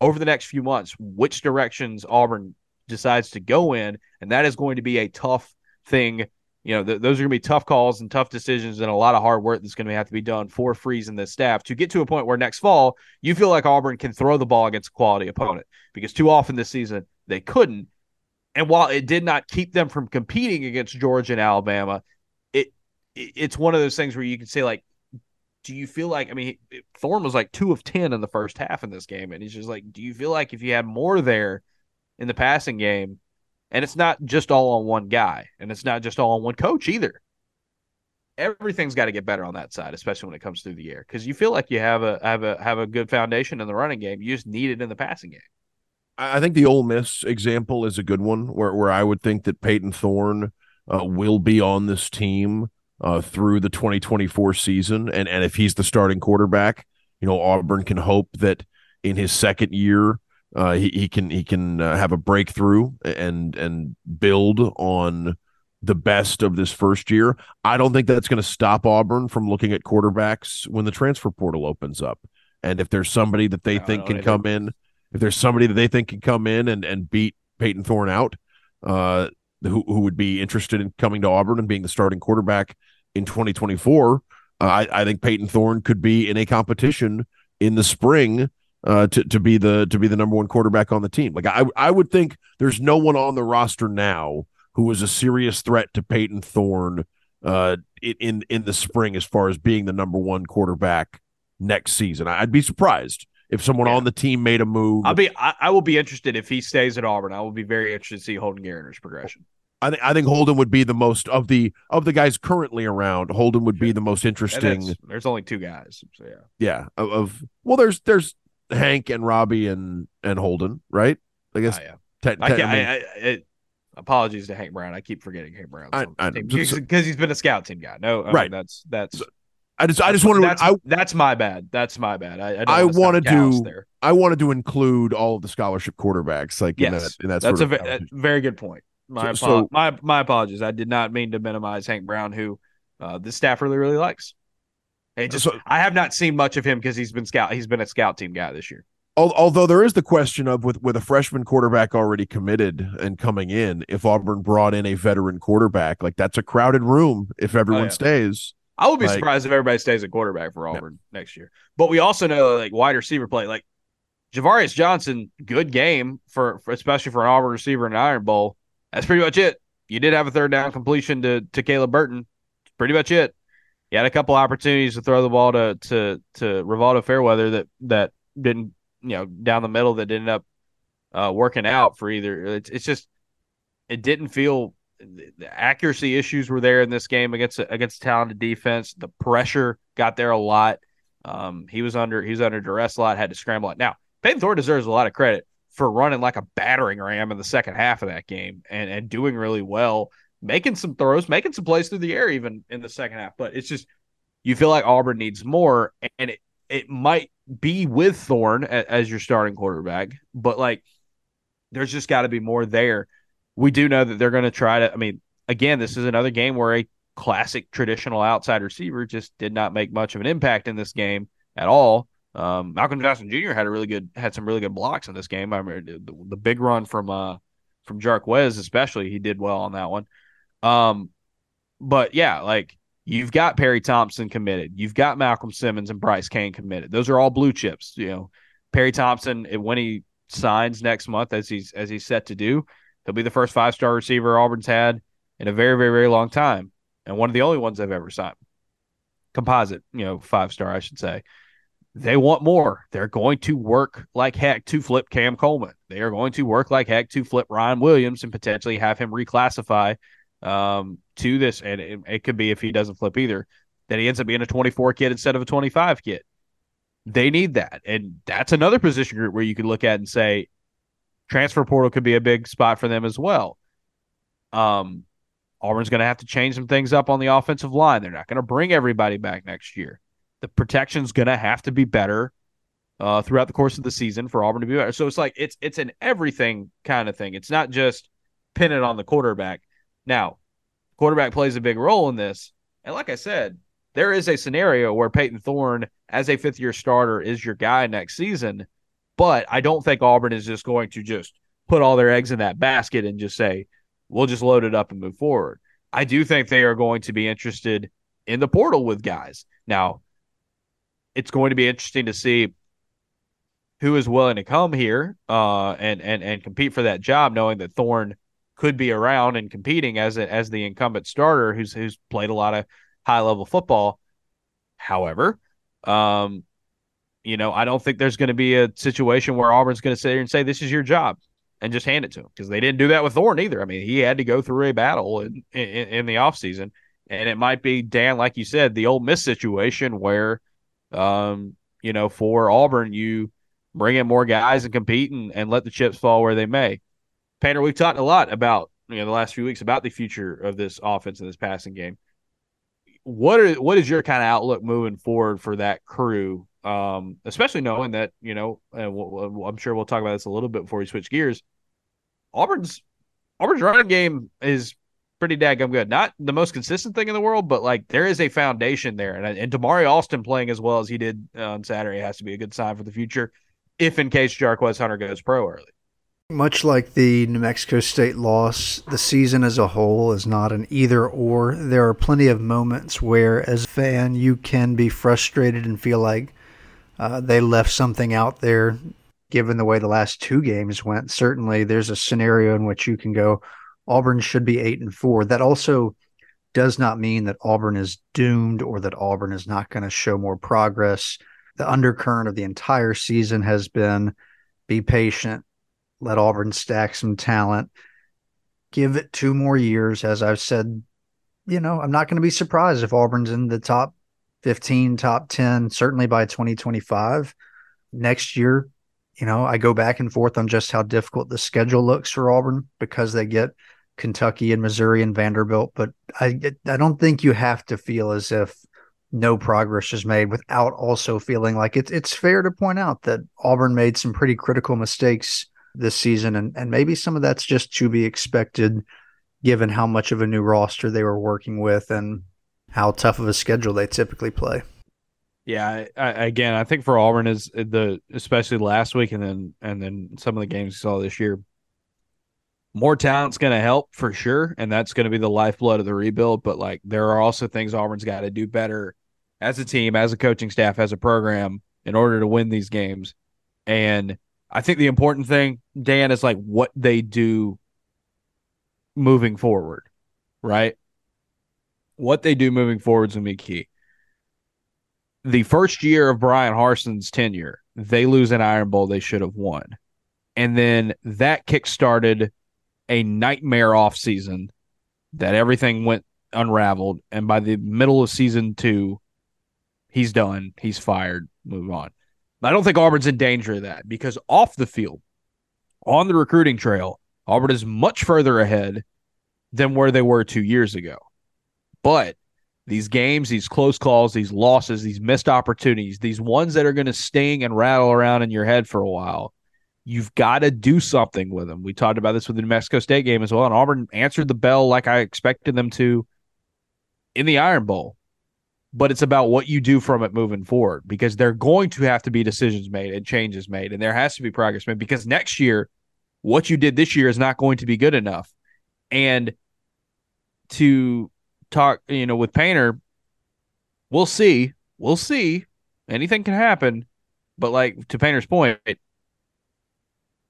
over the next few months which directions Auburn decides to go in, and that is going to be a tough thing. You know, th- those are going to be tough calls and tough decisions, and a lot of hard work that's going to have to be done for Freeze and the staff to get to a point where next fall you feel like Auburn can throw the ball against a quality opponent because too often this season they couldn't. And while it did not keep them from competing against Georgia and Alabama, it, it it's one of those things where you can say like do you feel like I mean Thorne was like two of ten in the first half in this game, and he's just like, do you feel like if you had more there, in the passing game. And it's not just all on one guy, and it's not just all on one coach either. everything's got to get better on that side, especially when it comes through the air, because you feel like you have a have a have a good foundation in the running game. You just need it in the passing game. I think the Ole Miss example is a good one, where where I would think that Payton Thorne uh, will be on this team uh, through the 2024 season, and and if he's the starting quarterback, you know Auburn can hope that in his second year. Uh, he, he can he can uh, have a breakthrough and and build on the best of this first year. I don't think that's going to stop Auburn from looking at quarterbacks when the transfer portal opens up. And if there's somebody that they think can come in, if there's somebody that they think can come in and, and beat Payton Thorne out, uh, who, who would be interested in coming to Auburn and being the starting quarterback in 2024, uh, I, I think Payton Thorne could be in a competition in the spring uh, to to be the to be the number one quarterback on the team. Like I I would think there's no one on the roster now who is a serious threat to Payton Thorne uh, in in the spring as far as being the number one quarterback next season. I'd be surprised if someone yeah. on the team made a move. I'll be I, I, will be interested if he stays at Auburn. I will be very interested to see Holden Geriner's progression. I think I think Holden would be the most of the of the guys currently around. Holden would be the most interesting. There's only two guys, so yeah. Yeah, of, of, well, there's there's Hank and Robbie and and Holden, right? I guess. Oh, yeah. Te- te- I, I, mean, I, it, Apologies to Hank Brown. I keep forgetting Hank Brown because he's been a scout team guy. No, right. Mean, that's that's. I just I just wanted that's, I, that's my bad. That's my bad. I I, I wanted to there. I wanted to include all of the scholarship quarterbacks like yes, in that, in that that's a ve- very good point. My, so, so, my my apologies. I did not mean to minimize Hank Brown, who uh, the staff really really likes. Hey, just so, I have not seen much of him because he's been scout. He's been a scout team guy this year although there is the question of with with a freshman quarterback already committed and coming in, if Auburn brought in a veteran quarterback, like that's a crowded room if oh, everyone oh, yeah. stays. I would be like, surprised if everybody stays at quarterback for Auburn yeah. next year. But we also know like wide receiver play, like Ja'Varrius Johnson, good game for, for especially for an Auburn receiver in an Iron Bowl. That's pretty much it. You did have a third down completion to to Caleb Burton. Pretty much it. You had a couple opportunities to throw the ball to to to Rivaldo Fairweather that that didn't you know down the middle that ended up uh, working out for either. It's, it's just it didn't feel the accuracy issues were there in this game against against talented defense. The pressure got there a lot. Um, he was under he was under duress a lot. Had to scramble it. Now Payton Thorne deserves a lot of credit for running like a battering ram in the second half of that game and and doing really well, making some throws, making some plays through the air even in the second half. But it's just you feel like Auburn needs more, and it it might be with Thorne as your starting quarterback, but like there's just got to be more there. We do know that they're going to try to. I mean, again, this is another game where a classic traditional outside receiver just did not make much of an impact in this game at all. Um, Malcolm Johnson Jr. had a really good had some really good blocks in this game. I remember the, the big run from uh from Jarquez, especially he did well on that one. Um, but yeah, like You've got Perry Thompson committed. You've got Malcolm Simmons and Bryce Cain committed. Those are all blue chips. You know, Perry Thompson when he signs next month, as he's as he's set to do, he'll be the first five star receiver Auburn's had in a very very very long time, and one of the only ones they've ever signed. Composite, you know, five star, I should say. They want more. They're going to work like heck to flip Cam Coleman. They are going to work like heck to flip Ryan Williams and potentially have him reclassify um, to this, and it, it, could be if he doesn't flip either, that he ends up being a 24 kid instead of a 25 kid. They need that, and that's another position group where you could look at and say transfer portal could be a big spot for them as well. Um, Auburn's going to have to change some things up on the offensive line. They're not going to bring everybody back next year. The protection's going to have to be better uh, throughout the course of the season for Auburn to be better. So it's like it's it's an everything kind of thing. It's not just pin it on the quarterback. Now, quarterback plays a big role in this. And like I said, there is a scenario where Payton Thorne, as a fifth year starter, is your guy next season. But I don't think Auburn is just going to just put all their eggs in that basket and just say, we'll just load it up and move forward. I do think they are going to be interested in the portal with guys. Now, it's going to be interesting to see who is willing to come here uh, and and and compete for that job, knowing that Thorne could be around and competing as a, as the incumbent starter who's who's played a lot of high level football. However, um, you know, I don't think there's going to be a situation where Auburn's going to sit here and say this is your job and just hand it to him because they didn't do that with Thorne either. I mean, he had to go through a battle in in, in the offseason. And it might be Dan, like you said, the Ole Miss situation where, um, you know, for Auburn, you bring in more guys and compete and, and let the chips fall where they may. Painter, we've talked a lot about you know the last few weeks about the future of this offense and this passing game. What are what is your kind of outlook moving forward for that crew? Um, especially knowing that you know, and I'm sure we'll talk about this a little bit before we switch gears. Auburn's Auburn's running game is pretty daggum good. Not the most consistent thing in the world, but like there is a foundation there. And and Damari Alston playing as well as he did on Saturday has to be a good sign for the future. If in case Jarquez Hunter goes pro early. Much like the New Mexico State loss, the season as a whole is not an either or. There are plenty of moments where, as a fan, you can be frustrated and feel like uh, they left something out there. Given the way the last two games went, certainly there's a scenario in which you can go, Auburn should be eight and four. That also does not mean that Auburn is doomed or that Auburn is not going to show more progress. The undercurrent of the entire season has been be patient, let Auburn stack some talent, give it two more years. As I've said, you know, I'm not going to be surprised if Auburn's in the top 15, top 10, certainly by 2025. Next year, you know, I go back and forth on just how difficult the schedule looks for Auburn because they get Kentucky and Missouri and Vanderbilt. But I, I don't think you have to feel as if no progress is made without also feeling like it's it's fair to point out that Auburn made some pretty critical mistakes this season, and and maybe some of that's just to be expected, given how much of a new roster they were working with and how tough of a schedule they typically play. Yeah, I, again, I think for Auburn is the especially last week and then and then some of the games we saw this year. More talent's going to help for sure, and that's going to be the lifeblood of the rebuild. But like, there are also things Auburn's got to do better as a team, as a coaching staff, as a program in order to win these games. And I think the important thing, Dan, is like what they do moving forward, right? What they do moving forward is going to be key. The first year of Bryan Harsin's tenure, they lose an Iron Bowl they should have won. And then that kick-started a nightmare offseason that everything went unraveled. And by the middle of season two, he's done. He's fired. Move on. I don't think Auburn's in danger of that because off the field, on the recruiting trail, Auburn is much further ahead than where they were two years ago. But these games, these close calls, these losses, these missed opportunities, these ones that are going to sting and rattle around in your head for a while, you've got to do something with them. We talked about this with the New Mexico State game as well, and Auburn answered the bell like I expected them to in the Iron Bowl but it's about what you do from it moving forward because they're going to have to be decisions made and changes made and there has to be progress made because next year what you did this year is not going to be good enough. And to talk you know with painter we'll see we'll see. Anything can happen. But like to painter's point it,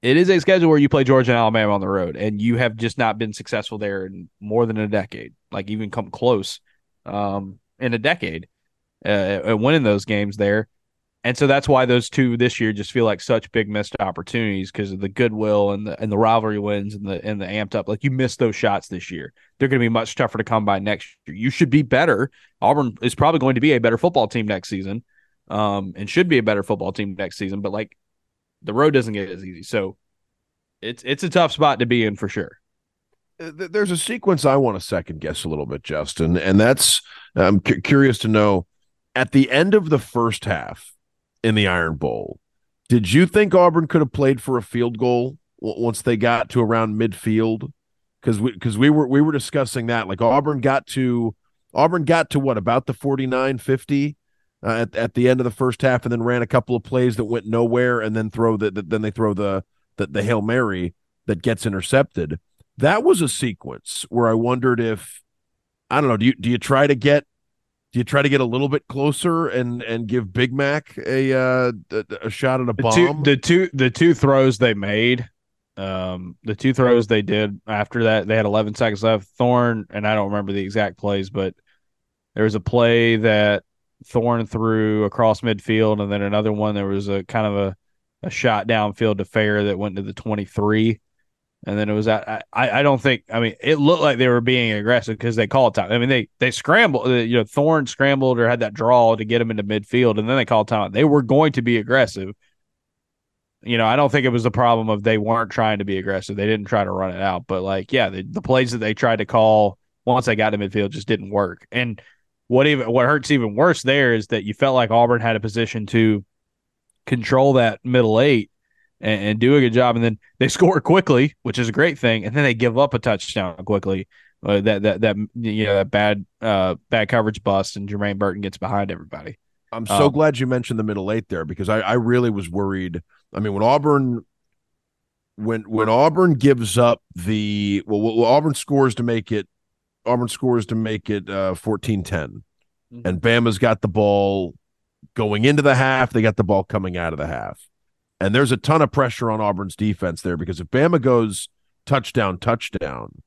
it is a schedule where you play Georgia and Alabama on the road, and you have just not been successful there in more than a decade, like even come close. Um, in a decade uh, at winning those games there. And so that's why those two this year just feel like such big missed opportunities because of the goodwill and the and the rivalry wins and the and the amped up. Like you missed those shots this year. They're going to be much tougher to come by next year. You should be better. Auburn is probably going to be a better football team next season, um, and should be a better football team next season. But like the road doesn't get as easy, so it's it's a tough spot to be in for sure. Uh, there's a sequence I want to second guess a little bit, Justin, and that's I'm cu- curious to know at the end of the first half in the Iron Bowl, did you think Auburn could have played for a field goal once they got to around midfield? Because we because we were we were discussing that like Auburn got to Auburn got to what about the 49 50 uh, at at the end of the first half and then ran a couple of plays that went nowhere and then throw the, the then they throw the, the the hail mary that gets intercepted that was a sequence where I wondered if I don't know. Do you do you try to get do you try to get a little bit closer and and give Big Mac a uh, a, a shot at a bomb? The two, the two the two throws they made, um, the two throws they did after that they had 11 seconds left. Thorne and I don't remember the exact plays, but there was a play that Thorne threw across midfield, and then another one there was a kind of a a shot downfield to Fair that went to the 23 and then it was I, I don't think I mean it looked like they were being aggressive because they called time. I mean they they scrambled uh, you know Thorne scrambled or had that draw to get him into midfield and then they called time. They were going to be aggressive. You know I don't think it was the problem of they weren't trying to be aggressive. They didn't try to run it out, but like yeah the, the plays that they tried to call once they got to midfield just didn't work. And what even what hurts even worse there is that you felt like Auburn had a position to control that middle eight and, and do a good job. And then they score quickly, which is a great thing. And then they give up a touchdown quickly. Uh, that that that you know that bad uh bad coverage bust and Jermaine Burton gets behind everybody. I'm so um, glad you mentioned the middle eight there because I, I really was worried. I mean, when Auburn when when Auburn gives up the well, well Auburn scores to make it Auburn scores to make it uh 14-10 mm-hmm. and Bama's got the ball going into the half, they got the ball coming out of the half. And there's a ton of pressure on Auburn's defense there because if Bama goes touchdown, touchdown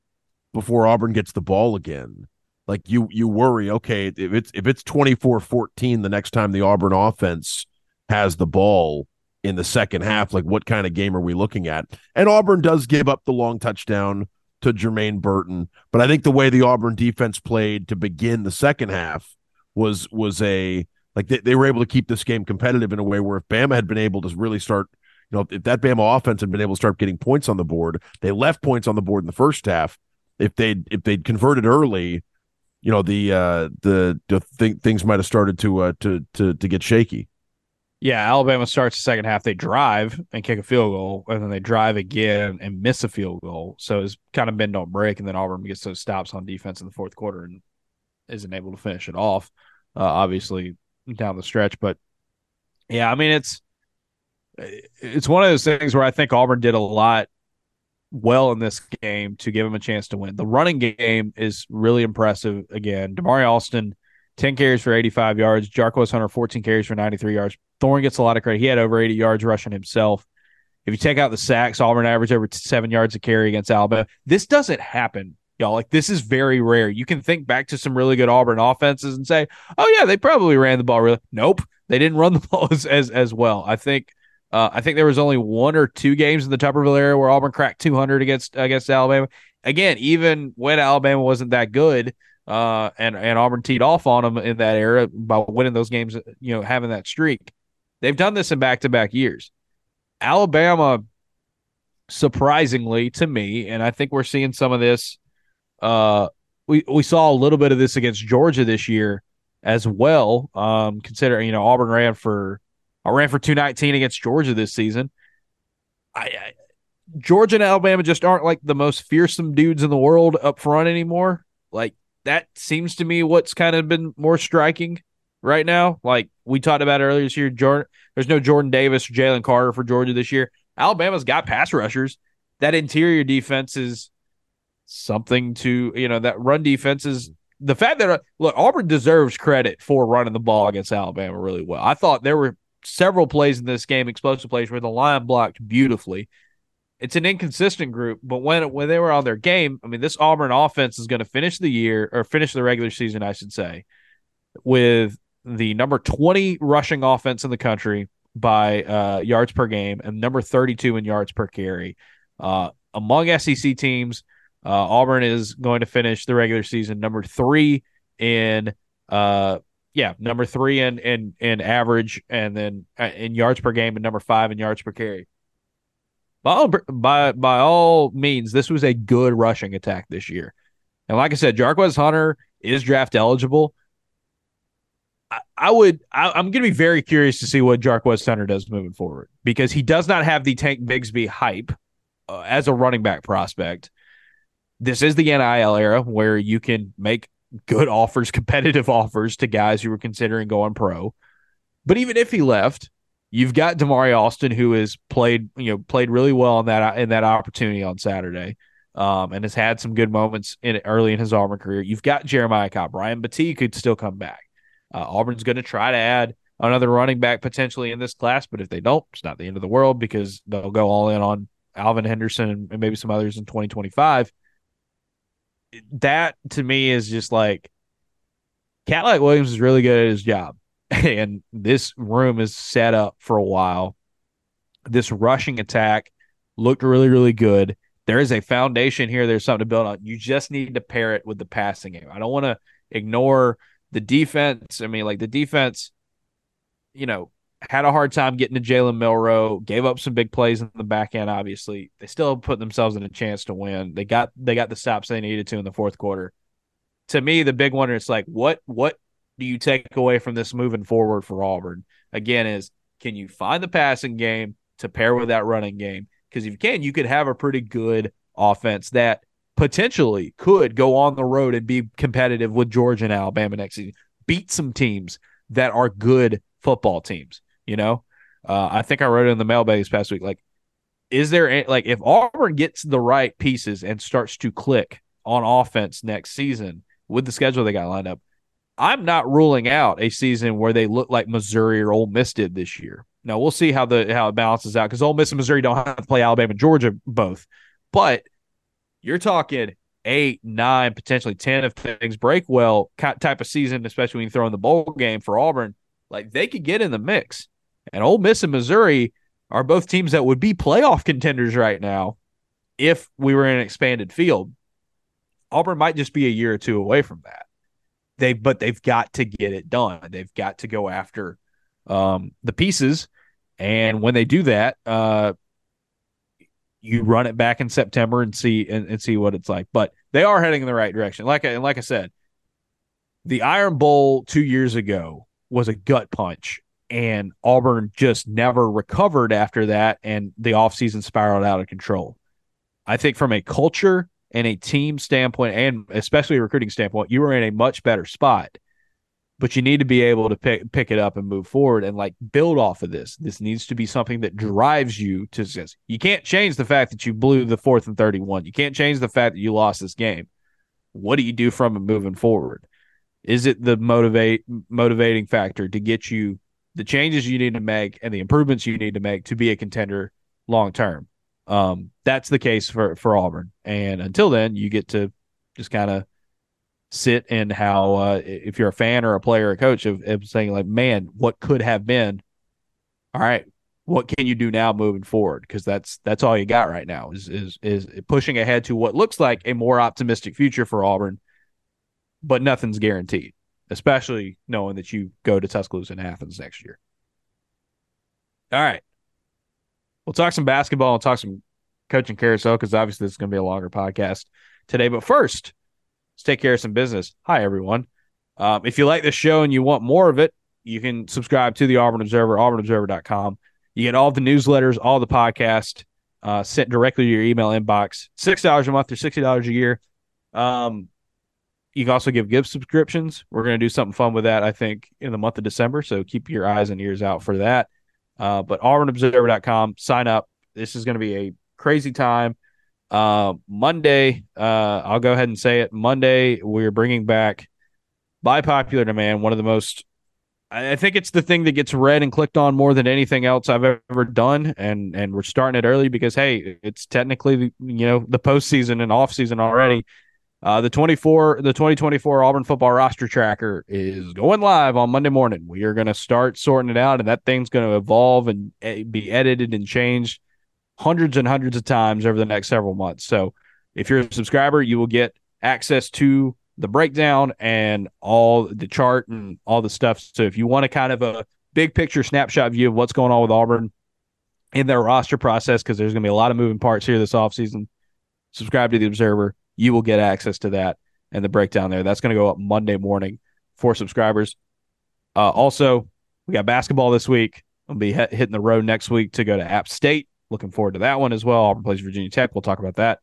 before Auburn gets the ball again, like you you worry, okay, if it's if it's 24-14 the next time the Auburn offense has the ball in the second half, like what kind of game are we looking at? And Auburn does give up the long touchdown to Jermaine Burton, but I think the way the Auburn defense played to begin the second half was was a like they, they were able to keep this game competitive in a way where if Bama had been able to really start, you know, if that Bama offense had been able to start getting points on the board, they left points on the board in the first half. If they'd if they'd converted early, you know, the uh the, the th- things might have started to uh to to to get shaky. Yeah, Alabama starts the second half. They drive and kick a field goal, and then they drive again and miss a field goal. So it's kind of bend don't break, and then Auburn gets those stops on defense in the fourth quarter and isn't able to finish it off. Uh, obviously, down the stretch. But yeah, I mean it's it's one of those things where I think Auburn did a lot well in this game to give him a chance to win. The running game is really impressive. Again, Damari Alston, 10 carries for 85 yards. Jarquez Hunter, 14 carries for 93 yards. Thorne gets a lot of credit. He had over 80 yards rushing himself. If you take out the sacks, Auburn averaged over seven yards a carry against Alabama. This doesn't happen y'all. Like this is very rare. You can think back to some really good Auburn offenses and say, "Oh yeah, they probably ran the ball really." Nope, they didn't run the ball as as, as well. I think uh, I think there was only one or two games in the Tuberville area where Auburn cracked 200 against against Alabama. Again, even when Alabama wasn't that good, uh, and and Auburn teed off on them in that era by winning those games, you know, having that streak. They've done this in back to back years. Alabama, surprisingly to me, and I think we're seeing some of this uh, we we saw a little bit of this against Georgia this year as well. Um, considering you know Auburn ran for I ran for two nineteen against Georgia this season. I, I Georgia and Alabama just aren't like the most fearsome dudes in the world up front anymore. Like that seems to me what's kind of been more striking right now. Like we talked about earlier this year, Jordan. There's no Jordan Davis or Jalen Carter for Georgia this year. Alabama's got pass rushers. That interior defense is something to you know that run defense is the fact that uh, look Auburn deserves credit for running the ball against Alabama really well. I thought there were several plays in this game, explosive plays where the line blocked beautifully. It's an inconsistent group, but when when they were on their game, I mean, this Auburn offense is going to finish the year or finish the regular season, I should say, with the number twenty rushing offense in the country by uh, yards per game and number thirty two in yards per carry. Uh, among SEC teams, uh, Auburn is going to finish the regular season number three in uh yeah number three in in in average and then uh, in yards per game and number five in yards per carry. By all, by by all means, this was a good rushing attack this year, and like I said, Jarquez Hunter is draft eligible. I, I would. I, am going to be very curious to see what Jarquez Hunter does moving forward because he does not have the Tank Bigsby hype uh, as a running back prospect this is the NIL era where you can make good offers, competitive offers to guys who were considering going pro. But even if he left, you've got Damari Alston who has played, you know, played really well in that in that opportunity on Saturday. Um, and has had some good moments in early in his Auburn career. You've got Jeremiah Cobb. Brian Battie could still come back. Uh, Auburn's going to try to add another running back potentially in this class, but if they don't, it's not the end of the world because they'll go all in on Alvin Henderson and maybe some others in 2025 that to me is just like Cadillac Williams is really good at his job. And this room is set up for a while. This rushing attack looked really, really good. there is a foundation here. There's something to build on. You just need to pair it with the passing game. I don't want to ignore the defense. I mean, like the defense, you know, had a hard time getting to Jalen Milroe, gave up some big plays in the back end. Obviously, they still put themselves in a chance to win. They got they got the stops they needed to in the fourth quarter. To me, the big one is like, what what do you take away from this moving forward for Auburn? Again, is can you find the passing game to pair with that running game? Because if you can, you could have a pretty good offense that potentially could go on the road and be competitive with Georgia and Alabama next season, beat some teams that are good football teams. You know, uh, I think I wrote it in the mailbag this past week. Like, is there like if Auburn gets the right pieces and starts to click on offense next season with the schedule they got lined up, I'm not ruling out a season where they look like Missouri or Ole Miss did this year. Now we'll see how the how it balances out because Ole Miss and Missouri don't have to play Alabama and Georgia both, but you're talking eight, nine, potentially ten if things break well type of season, especially when you throw in the bowl game for Auburn. Like they could get in the mix, and Ole Miss and Missouri are both teams that would be playoff contenders right now if we were in an expanded field. Auburn might just be a year or two away from that. They but they've got to get it done. They've got to go after um, the pieces, and when they do that, uh, you run it back in September and see and, and see what it's like. But they are heading in the right direction. Like I, like I said, the Iron Bowl two years ago was a gut punch, and Auburn just never recovered after that, and the offseason spiraled out of control. I think from a culture and a team standpoint, and especially a recruiting standpoint, you were in a much better spot. But you need to be able to pick pick it up and move forward and like build off of this. This needs to be something that drives you to success. You can't change the fact that you blew the fourth and thirty one. You can't change the fact that you lost this game. What do you do from it moving forward? Is it the motivate motivating factor to get you the changes you need to make and the improvements you need to make to be a contender long term? Um, that's the case for for Auburn. And until then, you get to just kind of sit in how uh, if you're a fan or a player or a coach of, of saying like, man, what could have been? All right, what can you do now moving forward? Because that's that's all you got right now is is is pushing ahead to what looks like a more optimistic future for Auburn, but nothing's guaranteed, especially knowing that you go to Tuscaloosa and Athens next year. All right, We'll talk some basketball and talk some coaching carousel because obviously this is going to be a longer podcast today. But first, let's take care of some business. Hi, everyone. Um, if you like this show and you want more of it, you can subscribe to the Auburn Observer, auburnobserver.com. You get all the newsletters, all the podcast uh, sent directly to your email inbox. $6 a month or $60 a year. Um, you can also give gift subscriptions. We're going to do something fun with that, I think, in the month of December. So keep your eyes and ears out for that. Uh, but auburnobserver.com, sign up. This is going to be a crazy time. Uh, Monday, uh, I'll go ahead and say it. Monday, we're bringing back by popular demand one of the most. I think it's the thing that gets read and clicked on more than anything else I've ever done, and and we're starting it early because hey, it's technically you know the postseason and off season already. Uh, the 24, the 2024 Auburn football roster tracker is going live on Monday morning. We are going to start sorting it out, and that thing's going to evolve and eh, be edited and changed hundreds and hundreds of times over the next several months. So, if you're a subscriber, you will get access to the breakdown and all the chart and all the stuff. So, if you want a kind of a big picture snapshot view of what's going on with Auburn in their roster process, because there's going to be a lot of moving parts here this offseason, subscribe to the Observer you will get access to that and the breakdown there. That's going to go up Monday morning for subscribers. Uh, also, we got basketball this week. I'll be hitting the road next week to go to App State. Looking forward to that one as well. Auburn plays Virginia Tech. We'll talk about that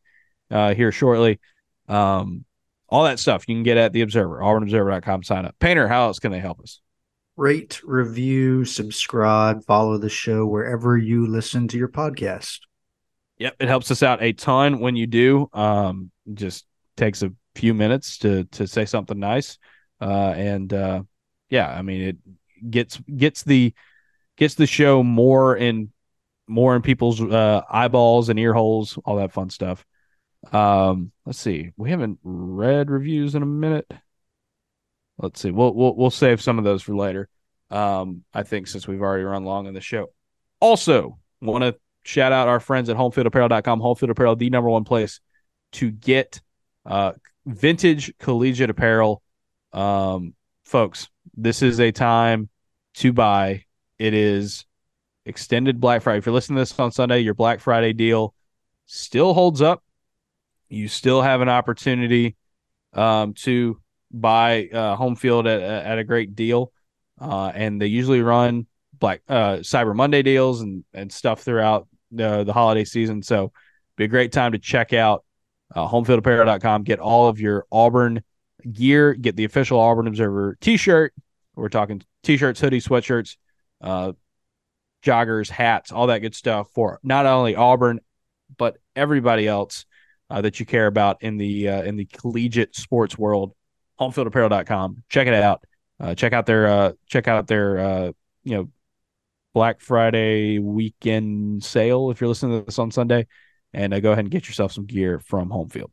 uh, here shortly. Um, all that stuff you can get at the Observer, auburnobserver.com. Sign up. Painter, how else can they help us? Rate, review, subscribe, follow the show wherever you listen to your podcast. Yep, it helps us out a ton when you do. Um, just takes a few minutes to to say something nice, uh, and uh, yeah, I mean it gets gets the gets the show more in more in people's uh, eyeballs and ear holes, all that fun stuff. Um, let's see, we haven't read reviews in a minute. Let's see, we'll we'll we'll save some of those for later. Um, I think since we've already run long on the show. Also, want to shout out our friends at homefieldapparel.com. Homefield Apparel, the number one place to get uh, vintage collegiate apparel. Um, folks, this is a time to buy. It is extended Black Friday. If you're listening to this on Sunday, your Black Friday deal still holds up. You still have an opportunity um, to buy uh, home field at, at a great deal. Uh, and they usually run Black uh, Cyber Monday deals and, and stuff throughout the, the holiday season. So be a great time to check out uh, homefieldapparel.com. Get all of your Auburn gear. Get the official Auburn Observer T-shirt. We're talking T-shirts, hoodies, sweatshirts, uh, joggers, hats, all that good stuff for not only Auburn but everybody else uh, that you care about in the uh, in the collegiate sports world. Homefieldapparel.com. Check it out. Uh, check out their uh, check out their uh, you know Black Friday weekend sale if you're listening to this on Sunday, and uh, go ahead and get yourself some gear from Home Field.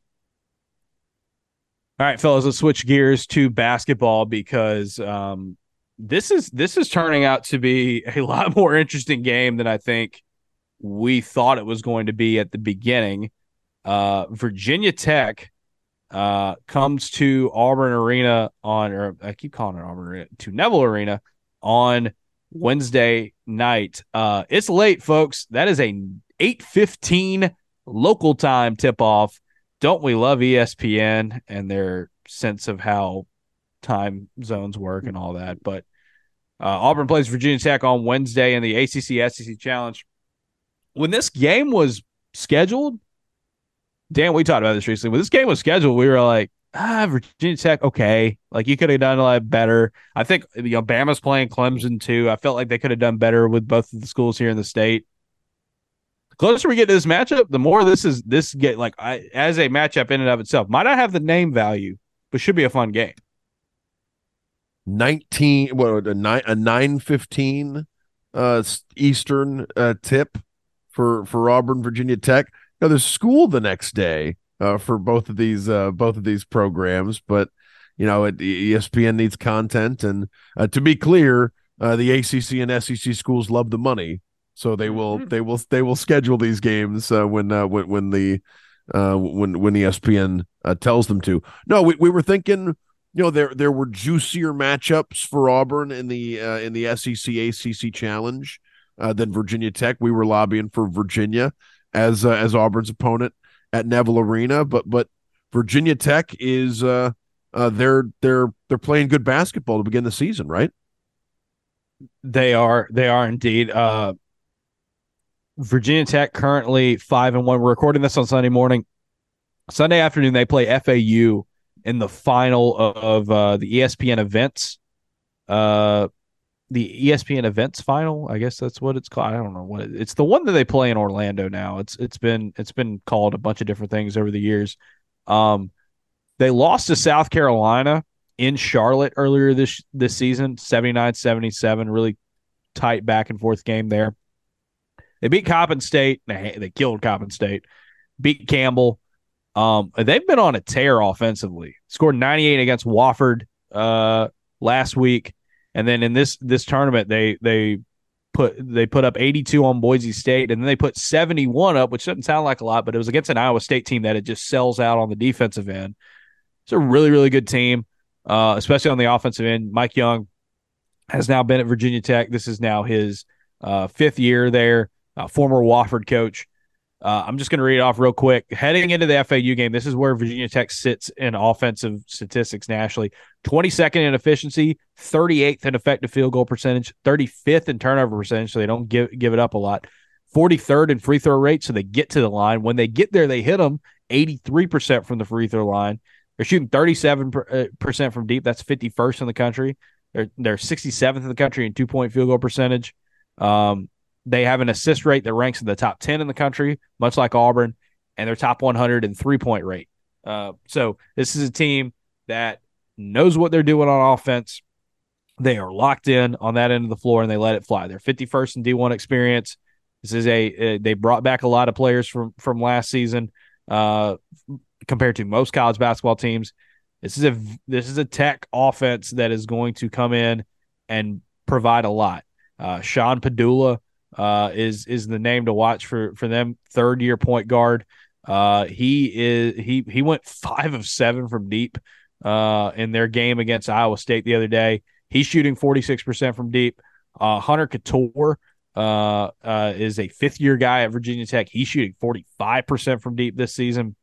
All right, fellas, let's switch gears to basketball because um, this is this is turning out to be a lot more interesting game than I think we thought it was going to be at the beginning. Uh, Virginia Tech uh, comes to Auburn Arena on, or I keep calling it Auburn Arena, to Neville Arena on Wednesday night. Uh, it's late, folks. That is a 8:15 local time tip off. Don't we love ESPN and their sense of how time zones work and all that? But uh, Auburn plays Virginia Tech on Wednesday in the ACC SEC Challenge. When this game was scheduled, Dan, we talked about this recently. When this game was scheduled, we were like, ah, Virginia Tech, okay. Like you could have done a lot better. I think you know Bama's playing Clemson too. I felt like they could have done better with both of the schools here in the state. The closer we get to this matchup, the more this is this get like I, as a matchup in and of itself might not have the name value, but should be a fun game. 19 what a 9 a 915 uh eastern uh tip for for Auburn Virginia Tech. Now there's school the next day uh, for both of these uh, both of these programs. But you know, it, ESPN needs content, and uh, to be clear, uh, the ACC and SEC schools love the money, so they will mm-hmm. they will they will schedule these games uh, when uh, when when the when when ESPN tells them to. No, we we were thinking. You know there there were juicier matchups for Auburn in the in the SEC ACC challenge than Virginia Tech. We were lobbying for Virginia as as Auburn's opponent at Neville Arena, but but Virginia Tech is uh, uh, they're they're they're playing good basketball to begin the season, right? They are they are indeed. Uh, Virginia Tech currently five and one. We're recording this on Sunday morning. Sunday afternoon they play FAU in the final of, of uh, the ESPN events. Uh, the ESPN events final. I guess that's what it's called. I don't know what it, it's the one that they play in Orlando now. It's it's been it's been called a bunch of different things over the years. Um, they lost to South Carolina in Charlotte earlier this this season, 79-77, really tight back and forth game there. They beat Coppin State. They, they killed Coppin State. Beat Campbell. Um, they've been on a tear offensively. Scored 98 against Wofford uh, last week. And then in this this tournament, they they put they put up 82 on Boise State, and then they put 71 up, which doesn't sound like a lot, but it was against an Iowa State team that it just sells out on the defensive end. It's a really really good team, uh, especially on the offensive end. Mike Young has now been at Virginia Tech. This is now his uh, fifth year there. Uh, former Wofford coach. Uh, I'm just going to read it off real quick. Heading into the FAU game, this is where Virginia Tech sits in offensive statistics nationally 22nd in efficiency, 38th in effective field goal percentage, 35th in turnover percentage, so they don't give, give it up a lot, 43rd in free throw rate, so they get to the line. When they get there, they hit them 83% from the free throw line. They're shooting 37% uh, from deep. That's 51st in the country. They're, they're 67th in the country in two point field goal percentage. Um, they have an assist rate that ranks in the top 10 in the country, much like Auburn, and their top 100 in three point rate. Uh, so this is a team that knows what they're doing on offense. They are locked in on that end of the floor and they let it fly. They're 51st in D1 experience. This is a, they brought back a lot of players from from last season uh, compared to most college basketball teams. This is a this is a tech offense that is going to come in and provide a lot. Uh, Sean Pedulla uh, is is the name to watch for for them. Third year point guard. Uh, he is he he went five of seven from deep uh, in their game against Iowa State the other day. He's shooting forty six percent from deep. Uh, Hunter Cattoor uh, uh, is a fifth year guy at Virginia Tech. He's shooting forty five percent from deep this season.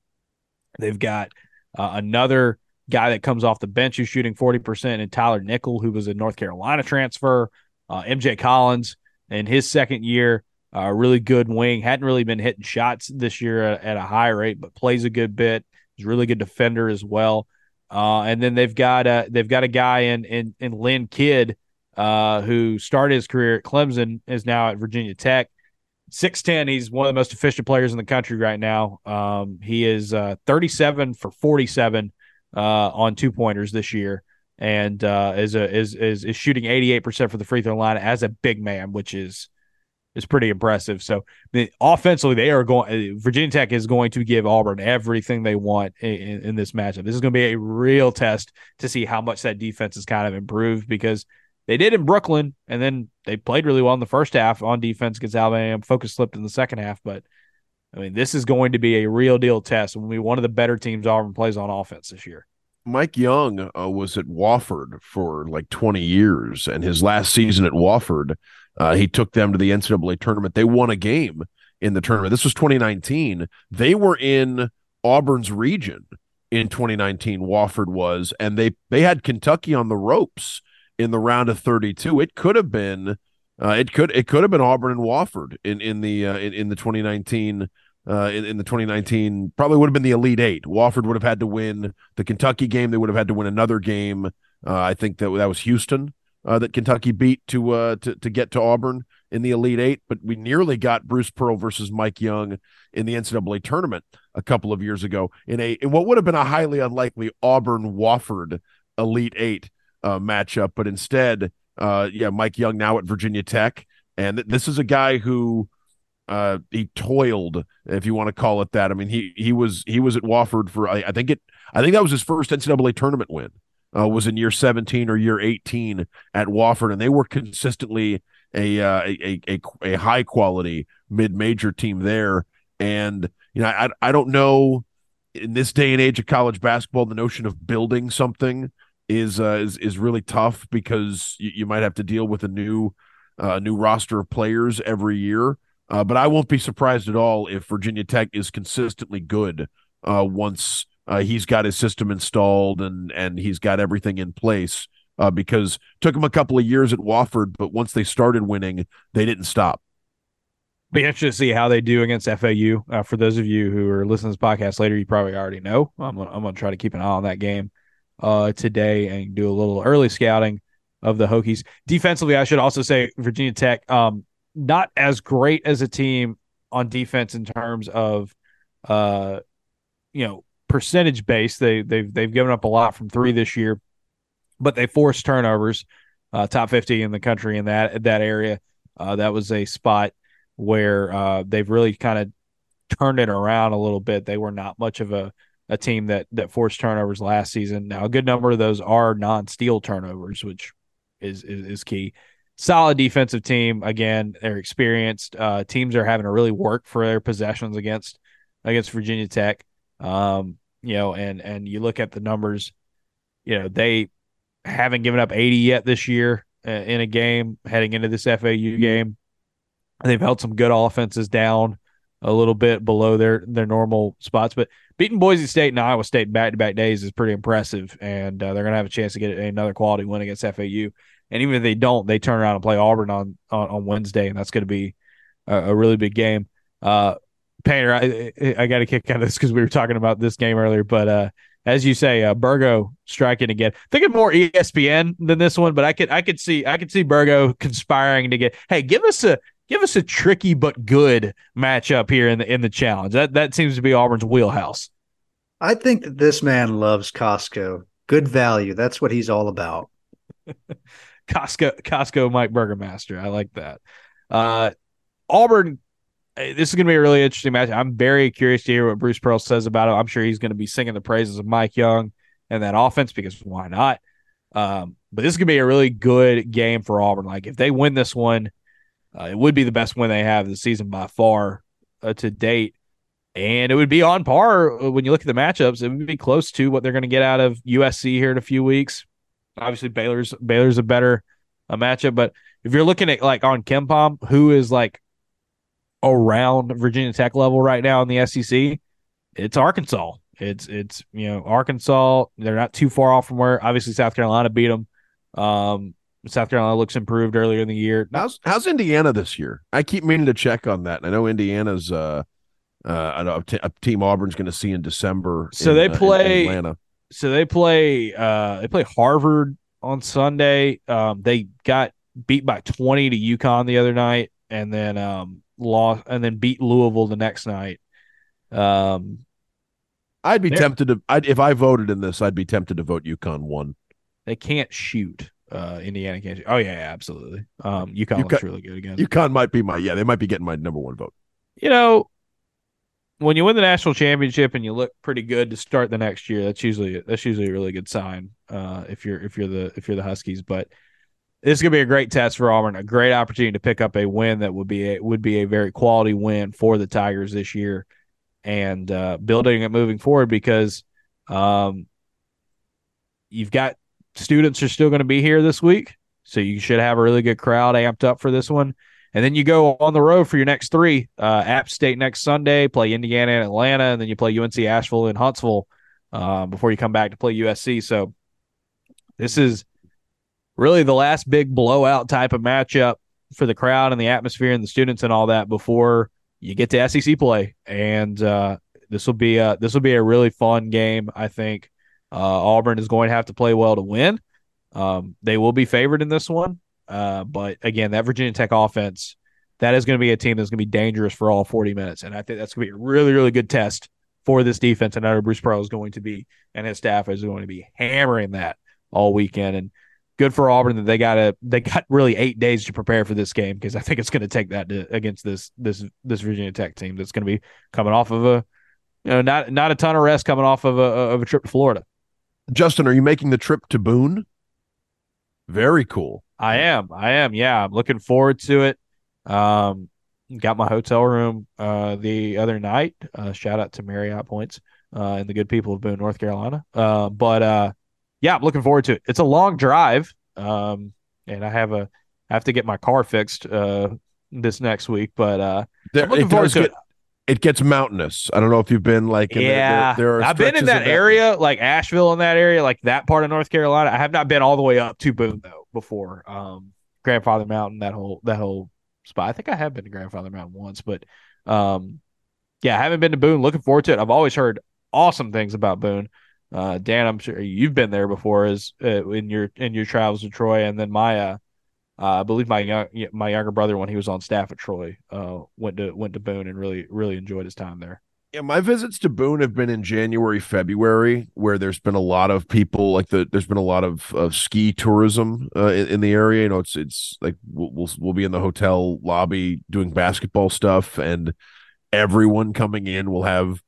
They've got uh, another guy that comes off the bench who's shooting 40%, and Tyler Nickel, who was a North Carolina transfer, uh, MJ Collins in his second year, a uh, really good wing. Hadn't really been hitting shots this year at, at, a high rate, but plays a good bit. He's a really good defender as well. Uh, and then they've got a they've got a guy in in, in Lynn Kidd uh, who started his career at Clemson, is now at Virginia Tech. 6'10, he's one of the most efficient players in the country right now. Um, he is uh, 37 for 47 uh, on two pointers this year, and uh, is a is is is shooting eighty eight percent for the free throw line as a big man, which is is pretty impressive. So the, offensively, they are going. Virginia Tech is going to give Auburn everything they want in, in this matchup. This is going to be a real test to see how much that defense has kind of improved because they did in Brooklyn, and then they played really well in the first half on defense against Alabama. Focus slipped in the second half, but I mean, this is going to be a real deal test will be one of the better teams Auburn plays on offense this year. Mike Young uh, was at Wofford for like 20 years, and his last season at Wofford, uh, he took them to the NCAA tournament. They won a game in the tournament. This was 2019. They were in Auburn's region in 2019. Wofford was, and they they had Kentucky on the ropes in the round of 32. It could have been uh, it could it could have been Auburn and Wofford in in the uh, in, in the 2019 uh, in, in, the 2019 probably would have been the Elite Eight. Wofford would have had to win the Kentucky game. They would have had to win another game. Uh, I think that that was Houston uh, that Kentucky beat to uh, to to get to Auburn in the Elite Eight. But we nearly got Bruce Pearl versus Mike Young in the NCAA tournament a couple of years ago in a in what would have been a highly unlikely Auburn Wofford Elite Eight matchup. But instead uh, yeah, Mike Young now at Virginia Tech, and th- this is a guy who uh, he toiled, if you want to call it that. I mean, he he was he was at Wofford for I, I think it I think that was his first NCAA tournament win. Uh, was in year 17 or year 18 at Wofford, and they were consistently a uh, a, a a high quality mid major team there. And you know, I I don't know in this day and age of college basketball, the notion of building something is uh, is is really tough because you, you might have to deal with a new uh, new roster of players every year. Uh, but I won't be surprised at all if Virginia Tech is consistently good uh, once uh, he's got his system installed and and he's got everything in place. Uh, because took him a couple of years at Wofford, but once they started winning, they didn't stop. Be interested to see how they do against FAU. Uh, for those of you who are listening to this podcast later, you probably already know. I'm gonna, I'm gonna try to keep an eye on that game uh, today and do a little early scouting of the Hokies. Defensively, I should also say Virginia Tech, um, not as great as a team on defense in terms of, uh, you know, percentage base. They they've they've given up a lot from three this year, but they forced turnovers, uh, top fifty in the country in that that area. Uh, that was a spot where uh, they've really kind of turned it around a little bit. They were not much of a a team that that forced turnovers last season. Now, a good number of those are non-steal turnovers, which is is, is key. Solid defensive team. Again, they're experienced. Uh, teams are having to really work for their possessions against against Virginia Tech. Um, you know, and and you look at the numbers. You know, they haven't given up 80 yet this year uh, in a game heading into this FAU game. They've held some good offenses down a little bit below their their normal spots, but beating Boise State and Iowa State back to back days is pretty impressive, and uh, they're going to have a chance to get another quality win against FAU. And even if they don't, they turn around and play Auburn on on, on Wednesday, and that's going to be a, a, really big game. Uh, Painter, I, I got to kick out of this because we were talking about this game earlier, but uh, as you say, uh, Burgo striking again. Thinking more ESPN than this one, but I could I could see I could see Burgo conspiring to get. Hey, give us a give us a tricky but good matchup here in the in the challenge. That that seems to be Auburn's wheelhouse. I think that this man loves Costco. Good value. That's what he's all about. Costco Costco Mike Burgermaster. I like that. Uh, Auburn eh, this is going to be a really interesting match. I'm very curious to hear what Bruce Pearl says about it. I'm sure he's going to be singing the praises of Mike Young and that offense because why not? Um, but this is going to be a really good game for Auburn. Like if they win this one, Uh, it would be the best win they have this season by far uh, to date. And it would be on par uh, when you look at the matchups. It would be close to what they're going to get out of USC here in a few weeks. Obviously, Baylor's Baylor's a better a matchup, but if you're looking at like on KenPom, who is like around Virginia Tech level right now in the SEC, it's Arkansas. It's it's you know Arkansas. They're not too far off from where obviously South Carolina beat them. Um, South Carolina looks improved earlier in the year. How's how's Indiana this year? I keep meaning to check on that. I know Indiana's uh uh a, team Auburn's going to see in December. So in, they play uh, Atlanta. So they play uh they play Harvard on Sunday. Um, they got beat by twenty to UConn the other night, and then um lost and then beat Louisville the next night. Um, I'd be tempted to. I'd, if I voted in this, I'd be tempted to vote UConn one. They can't shoot uh, Indiana can't. Oh yeah, yeah absolutely. Um, UConn, UConn looks really good again. UConn might be my yeah. They might be getting my number one vote. You know, when you win the national championship and you look pretty good to start the next year, that's usually that's usually a really good sign. Uh, if you're if you're the if you're the Huskies, but this is gonna be a great test for Auburn, a great opportunity to pick up a win that would be a would be a very quality win for the Tigers this year, and uh, building it moving forward because um, you've got students are still going to be here this week. So you should have a really good crowd amped up for this one. And then you go on the road for your next three. Uh, App State next Sunday, play Indiana and Atlanta, and then you play UNC Asheville and Huntsville uh, before you come back to play USC. So this is really the last big blowout type of matchup for the crowd and the atmosphere and the students and all that before you get to SEC play. And uh, this will be a, this will be a really fun game, I think. Uh, Auburn is going to have to play well to win. Um, they will be favored in this one. Uh, but again, that Virginia Tech offense, that is going to be a team that's going to be dangerous for all 40 minutes. And I think that's going to be a really, really good test for this defense. And I know Bruce Pearl is going to be, and his staff is going to be hammering that all weekend. And good for Auburn that they got a they got really eight days to prepare for this game because I think it's going to take that to, against this this this Virginia Tech team that's going to be coming off of a you know not not a ton of rest coming off of a of a trip to Florida. Justin, are you making the trip to Boone? Very cool. I am. I am. Yeah, I'm looking forward to it. Um, got my hotel room uh, the other night. Uh, shout out to Marriott Points uh, and the good people of Boone, North Carolina. Uh, but uh, yeah, I'm looking forward to it. It's a long drive, um, and I have a I have to get my car fixed uh, this next week. But uh, there, I'm looking forward to get, it it gets mountainous. I don't know if you've been like yeah. There, there I've been in that, that area, like Asheville, in that area, like that part of North Carolina. I have not been all the way up to Boone though before. Um, Grandfather Mountain, that whole that whole spot. I think I have been to Grandfather Mountain once, but um, yeah, I haven't been to Boone. Looking forward to it. I've always heard awesome things about Boone. Uh, Dan, I'm sure you've been there before, as uh, in your in your travels to Troy, and then my uh, I believe my young my younger brother when he was on staff at Troy uh, went to went to Boone and really really enjoyed his time there. Yeah, my visits to Boone have been in January, February, where there's been a lot of people like the there's been a lot of, of ski tourism uh, in, in, the area. You know, it's it's like we'll, we'll we'll be in the hotel lobby doing basketball stuff, and everyone coming in will have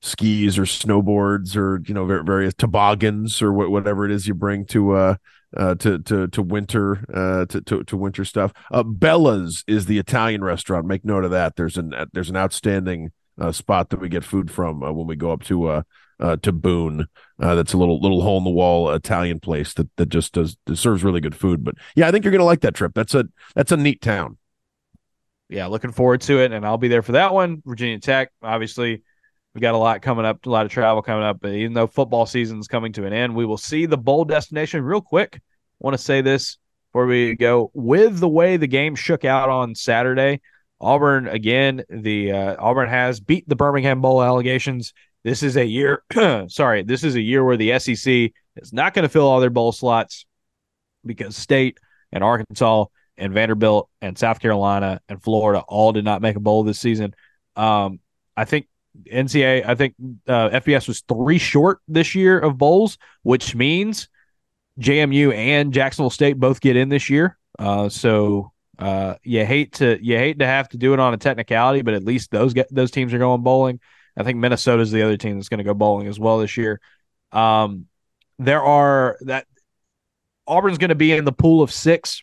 skis or snowboards or you know various toboggans or whatever it is you bring to uh uh, to to to winter uh, to, to to winter stuff. Uh, Bella's is the Italian restaurant. Make note of that. There's an there's an outstanding uh, spot that we get food from uh, when we go up to uh, uh to Boone. Uh, that's a little little hole in the wall Italian place that that just does serves really good food. But yeah, I think you're gonna like that trip. That's a that's a neat town. Yeah, looking forward to it, and I'll be there for that one. Virginia Tech, obviously. We got a lot coming up, a lot of travel coming up. But even though football season is coming to an end, we will see the bowl destination real quick. Want to say this before we go. With the way the game shook out on Saturday, Auburn again, the uh, Auburn has beat the Birmingham Bowl allegations. This is a year, sorry, this is a year where the SEC is not going to fill all their bowl slots because State and Arkansas and Vanderbilt and South Carolina and Florida all did not make a bowl this season. Um, I think NCAA, I think uh, FBS was three short this year of bowls, which means JMU and Jacksonville State both get in this year. Uh, so uh, you hate to you hate to have to do it on a technicality, but at least those get, those teams are going bowling. I think Minnesota is the other team that's going to go bowling as well this year. Um, there are that Auburn's going to be in the pool of six,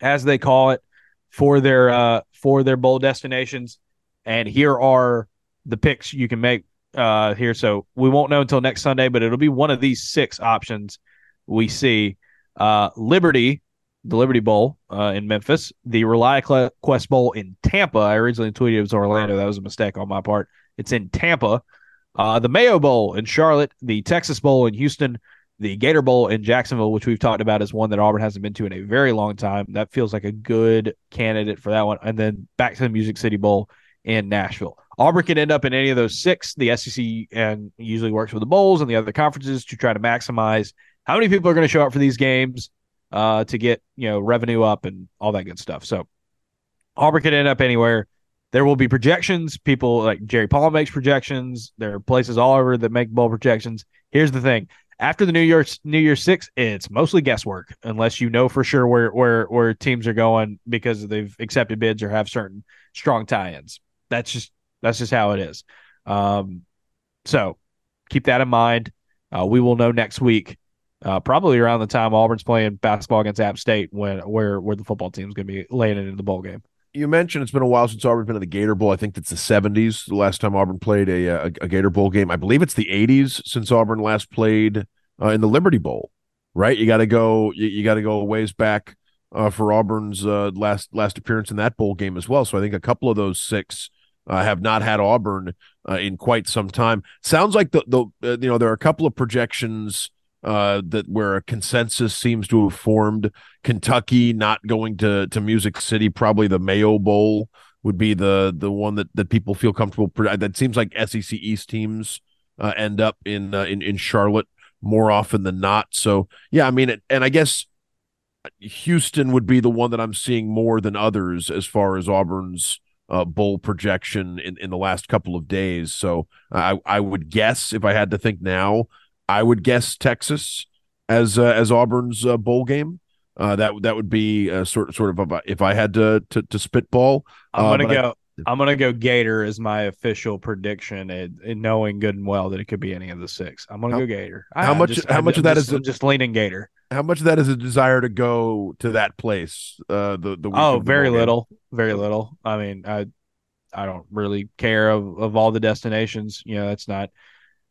as they call it. for their uh, for their bowl destinations. And here are the picks you can make uh, here. So we won't know until next Sunday, but it'll be one of these six options we see. Uh, Liberty, the Liberty Bowl uh, in Memphis, the ReliaQuest Bowl in Tampa. I originally tweeted it was Orlando. That was a mistake on my part. It's in Tampa. Uh, the Mayo Bowl in Charlotte, the Texas Bowl in Houston, the Gator Bowl in Jacksonville, which we've talked about as one that Auburn hasn't been to in a very long time. That feels like a good candidate for that one. And then back to the Music City Bowl in Nashville. Auburn can end up in any of those six. The SEC and usually works with the bowls and the other conferences to try to maximize how many people are going to show up for these games uh, to get you know revenue up and all that good stuff. So Auburn could end up anywhere. There will be projections. People like Jerry Palm makes projections. There are places all over that make bowl projections. Here's the thing: after the New Year's New Year's Six, it's mostly guesswork unless you know for sure where where where teams are going because they've accepted bids or have certain strong tie-ins. That's just that's just how it is. Um, so keep that in mind. Uh, we will know next week, uh, probably around the time Auburn's playing basketball against App State, when where where the football team is going to be laying it in the bowl game. You mentioned it's been a while since Auburn's been in the Gator Bowl. I think it's the '70s, the last time Auburn played a, a, a Gator Bowl game. I believe it's the '80s since Auburn last played uh, in the Liberty Bowl. Right? You got to go. You, you got to go a ways back uh, for Auburn's uh, last last appearance in that bowl game as well. So I think a couple of those six uh, have not had Auburn uh, in quite some time. Sounds like the the uh, you know there are a couple of projections uh, that where a consensus seems to have formed. Kentucky not going to to Music City, probably the Mayo Bowl would be the the one that that people feel comfortable. That seems like SEC East teams uh, end up in uh, in in Charlotte more often than not. So yeah, I mean, and I guess. Houston would be the one that I'm seeing more than others as far as Auburn's uh, bowl projection in, in the last couple of days. So I I would guess if I had to think now, I would guess Texas as uh, as Auburn's uh, bowl game. Uh, that that would be uh, sort sort of a, if I had to to, to spitball. I'm gonna uh, go. I, am gonna go Gator as my official prediction, and, and, knowing good and well that it could be any of the six. I'm gonna how, go Gator. How I, much? Just, how I, much of that is just leaning Gator? How much of that is a desire to go to that place? Uh, the the oh, very little, very little. I mean, I I don't really care of of all the destinations. You know, that's not.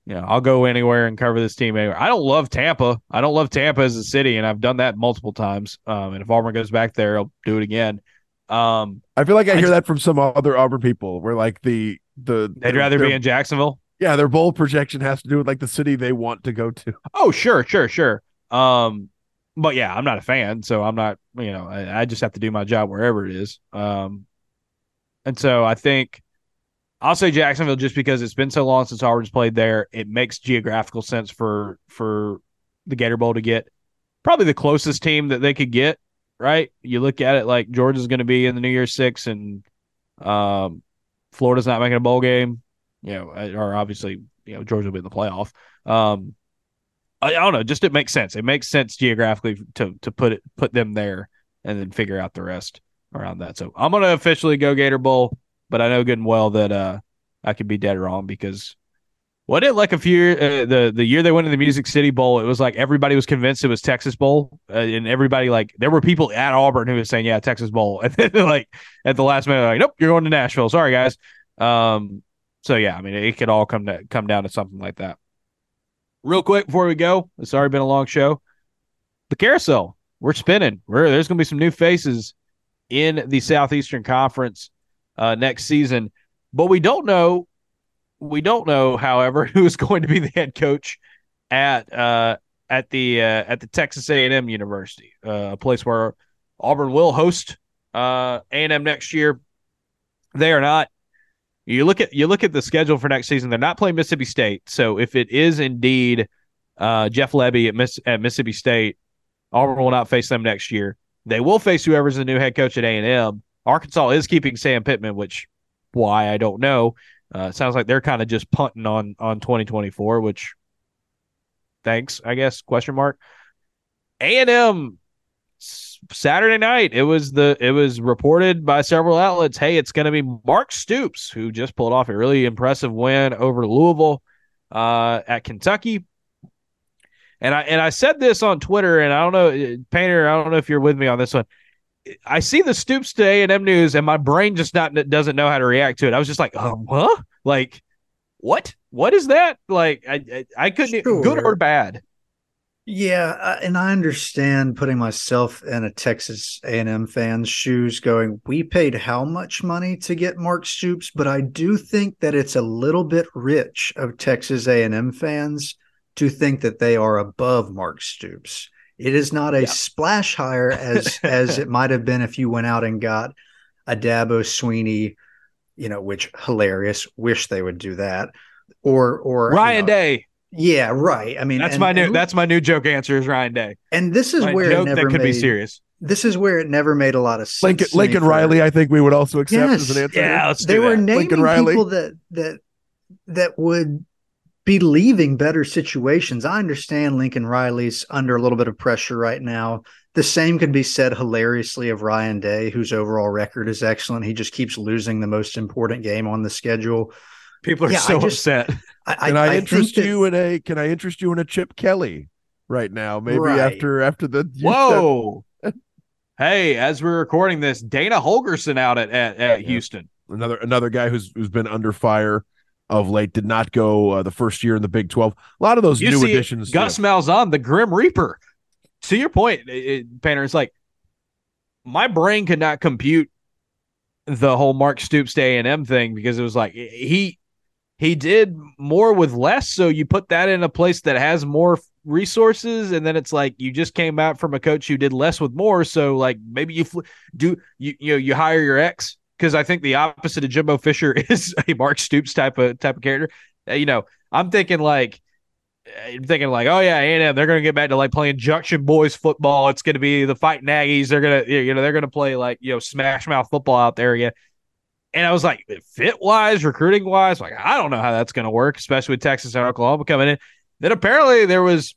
You know, I'll go anywhere and cover this team anywhere. I don't love Tampa. I don't love Tampa as a city, and I've done that multiple times. Um, and if Auburn goes back there, I'll do it again. Um, I feel like I hear that from some other Auburn people, where like the the they'd rather be in Jacksonville. Yeah, their bowl projection has to do with like the city they want to go to. Oh, sure, sure, sure. Um, but yeah, I'm not a fan, so I'm not. You know, I, I just have to do my job wherever it is. Um, and so I think I'll say Jacksonville just because it's been so long since Auburn's played there. It makes geographical sense for for the Gator Bowl to get probably the closest team that they could get. Right? You look at it like Georgia's going to be in the New Year's Six, and um, Florida's not making a bowl game. You know, or obviously, you know, Georgia will be in the playoff. Um, I, don't know. Just it makes sense. It makes sense geographically to to put it put them there and then figure out the rest around that. So I'm gonna officially go Gator Bowl, but I know good and well that uh I could be dead wrong because what it like a few uh, the the year they went to the Music City Bowl, it was like everybody was convinced it was Texas Bowl, uh, and everybody like there were people at Auburn who was saying yeah Texas Bowl, and then like at the last minute like nope you're going to Nashville, sorry guys. Um, so yeah, I mean it could all come to come down to something like that. Real quick before we go, it's already been a long show. The carousel, we're spinning. We're, there's going to be some new faces in the Southeastern Conference uh, next season. But we don't know. We don't know, however, who is going to be the head coach at uh, at the uh, at the Texas A and M University, uh, a place where Auburn will host uh, A and M next year. They are not. You look at you look at the schedule for next season. They're not playing Mississippi State. So if it is indeed uh, Jeff Lebby at, Miss, at Mississippi State, Auburn will not face them next year. They will face whoever's the new head coach at A and M. Arkansas is keeping Sam Pittman, which why I don't know. Uh, sounds like they're kind of just punting on on 2024, which thanks, I guess. Question mark. A and M Saturday night. It was the it was reported by several outlets. Hey, it's going to be Mark Stoops who just pulled off a really impressive win over Louisville uh, at Kentucky. And I and I said this on Twitter, and I don't know, Painter. I don't know if you're with me on this one. I see the Stoops to A and M news, and my brain just not doesn't know how to react to it. I was just like, um, huh? Like, what? What is that? Like, I I, I couldn't sure. good or bad. Yeah, uh, and I understand putting myself in a Texas A&M fan's shoes going, we paid how much money to get Mark Stoops, but I do think that it's a little bit rich of Texas A&M fans to think that they are above Mark Stoops. It is not a yeah. splash hire as as it might have been if you went out and got a Dabo Swinney, you know, which hilarious. Wish they would do that. Or or Ryan you know, Day. Yeah, right. I mean, that's and, my new and, that's my new joke answer is Ryan Day. And this is my where it never that could made, be serious. This is where it never made a lot of sense. Lincoln, Lincoln Riley, I think we would also accept yes, as an answer. Yeah, they were naming Lincoln Riley. people that that that would be leaving better situations. I understand Lincoln Riley's under a little bit of pressure right now. The same could be said hilariously of Ryan Day, whose overall record is excellent. He just keeps losing the most important game on the schedule. People are yeah, so just, upset. I, can I, I interest that, you in a can I interest you in a Chip Kelly right now? Maybe right. after after the Whoa. hey, as we're recording this, Dana Holgorsen out at, at, at yeah. Houston. Another another guy who's who's been under fire of late. Did not go uh, the first year in the Big Twelve. A lot of those you new additions. Gus yeah. Malzahn, the Grim Reaper. To your point, it, Painter, it's like my brain could not compute the whole Mark Stoops to A and M thing because it was like he he did more with less. So you put that in a place that has more resources, and then it's like you just came out from a coach who did less with more. So like maybe you fl- do you you know you hire your ex because I think the opposite of Jimbo Fisher is a Mark Stoops type of type of character. Uh, you know, I'm thinking like I'm uh, thinking like, oh yeah, A&M, they're gonna get back to like playing Junction Boys football. It's gonna be the fighting Aggies. They're gonna, you know, they're gonna play like you know smash mouth football out there again. And I was like, fit wise, recruiting wise, like I don't know how that's gonna work, especially with Texas and Oklahoma coming in. Then apparently there was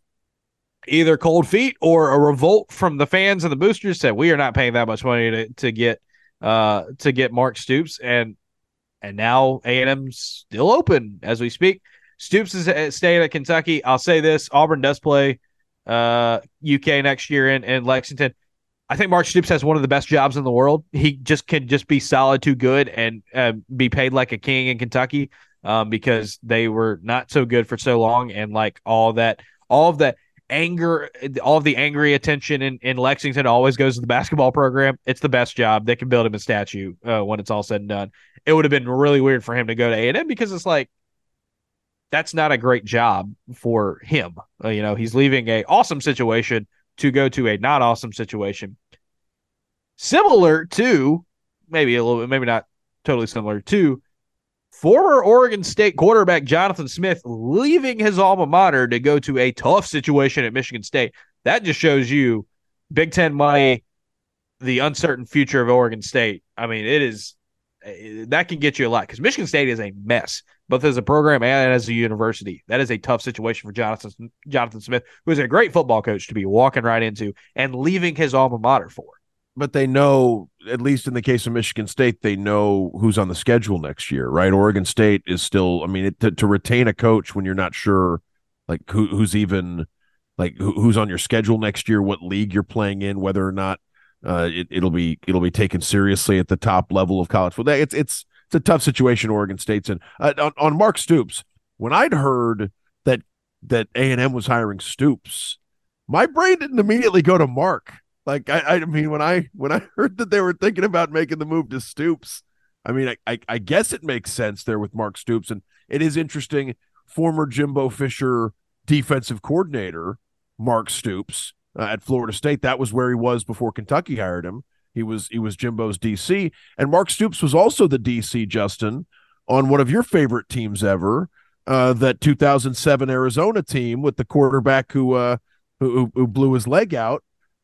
either cold feet or a revolt from the fans and the boosters said we are not paying that much money to to get uh, to get Mark Stoops, and and now A and M's still open as we speak. Stoops is uh, staying at Kentucky. I'll say this: Auburn does play uh, UK next year in, in Lexington. I think Mark Stoops has one of the best jobs in the world. He just can just be solid to good and uh, be paid like a king in Kentucky um, because they were not so good for so long and like all that, all of that anger, all of the angry attention in, in Lexington always goes to the basketball program. It's the best job. They can build him a statue uh, when it's all said and done. It would have been really weird for him to go to A&M because it's like, that's not a great job for him. Uh, you know, he's leaving a awesome situation to go to a not awesome situation. Similar to, maybe a little bit, maybe not totally similar to Former Oregon State quarterback Jonathan Smith leaving his alma mater to go to a tough situation at Michigan State. That just shows you Big Ten money, the uncertain future of Oregon State. I mean, it is Uh, that can get you a lot because Michigan State is a mess, both as a program and as a university. That is a tough situation for Jonathan Jonathan Smith, who is a great football coach to be walking right into and leaving his alma mater for but they know at least in the case of Michigan State, they know who's on the schedule next year, right? Oregon State is still. I mean, it, to, to retain a coach when you're not sure, like who, who's even like who, who's on your schedule next year, what league you're playing in, whether or not uh, it, will be it'll be taken seriously at the top level of college football. It's it's it's a tough situation Oregon State's in. Uh, on, on Mark Stoops, when I'd heard that that A and M was hiring Stoops, my brain didn't immediately go to Mark. Like I, I mean, when I when I heard that they were thinking about making the move to Stoops, I mean, I, I, I guess it makes sense there with Mark Stoops, and it is interesting. Former Jimbo Fisher defensive coordinator Mark Stoops uh, at Florida State. That was where he was before Kentucky hired him. He was he was Jimbo's DC, and Mark Stoops was also the DC. Justin on one of your favorite teams ever, uh, that 2007 Arizona team with the quarterback who uh, who, who blew his leg out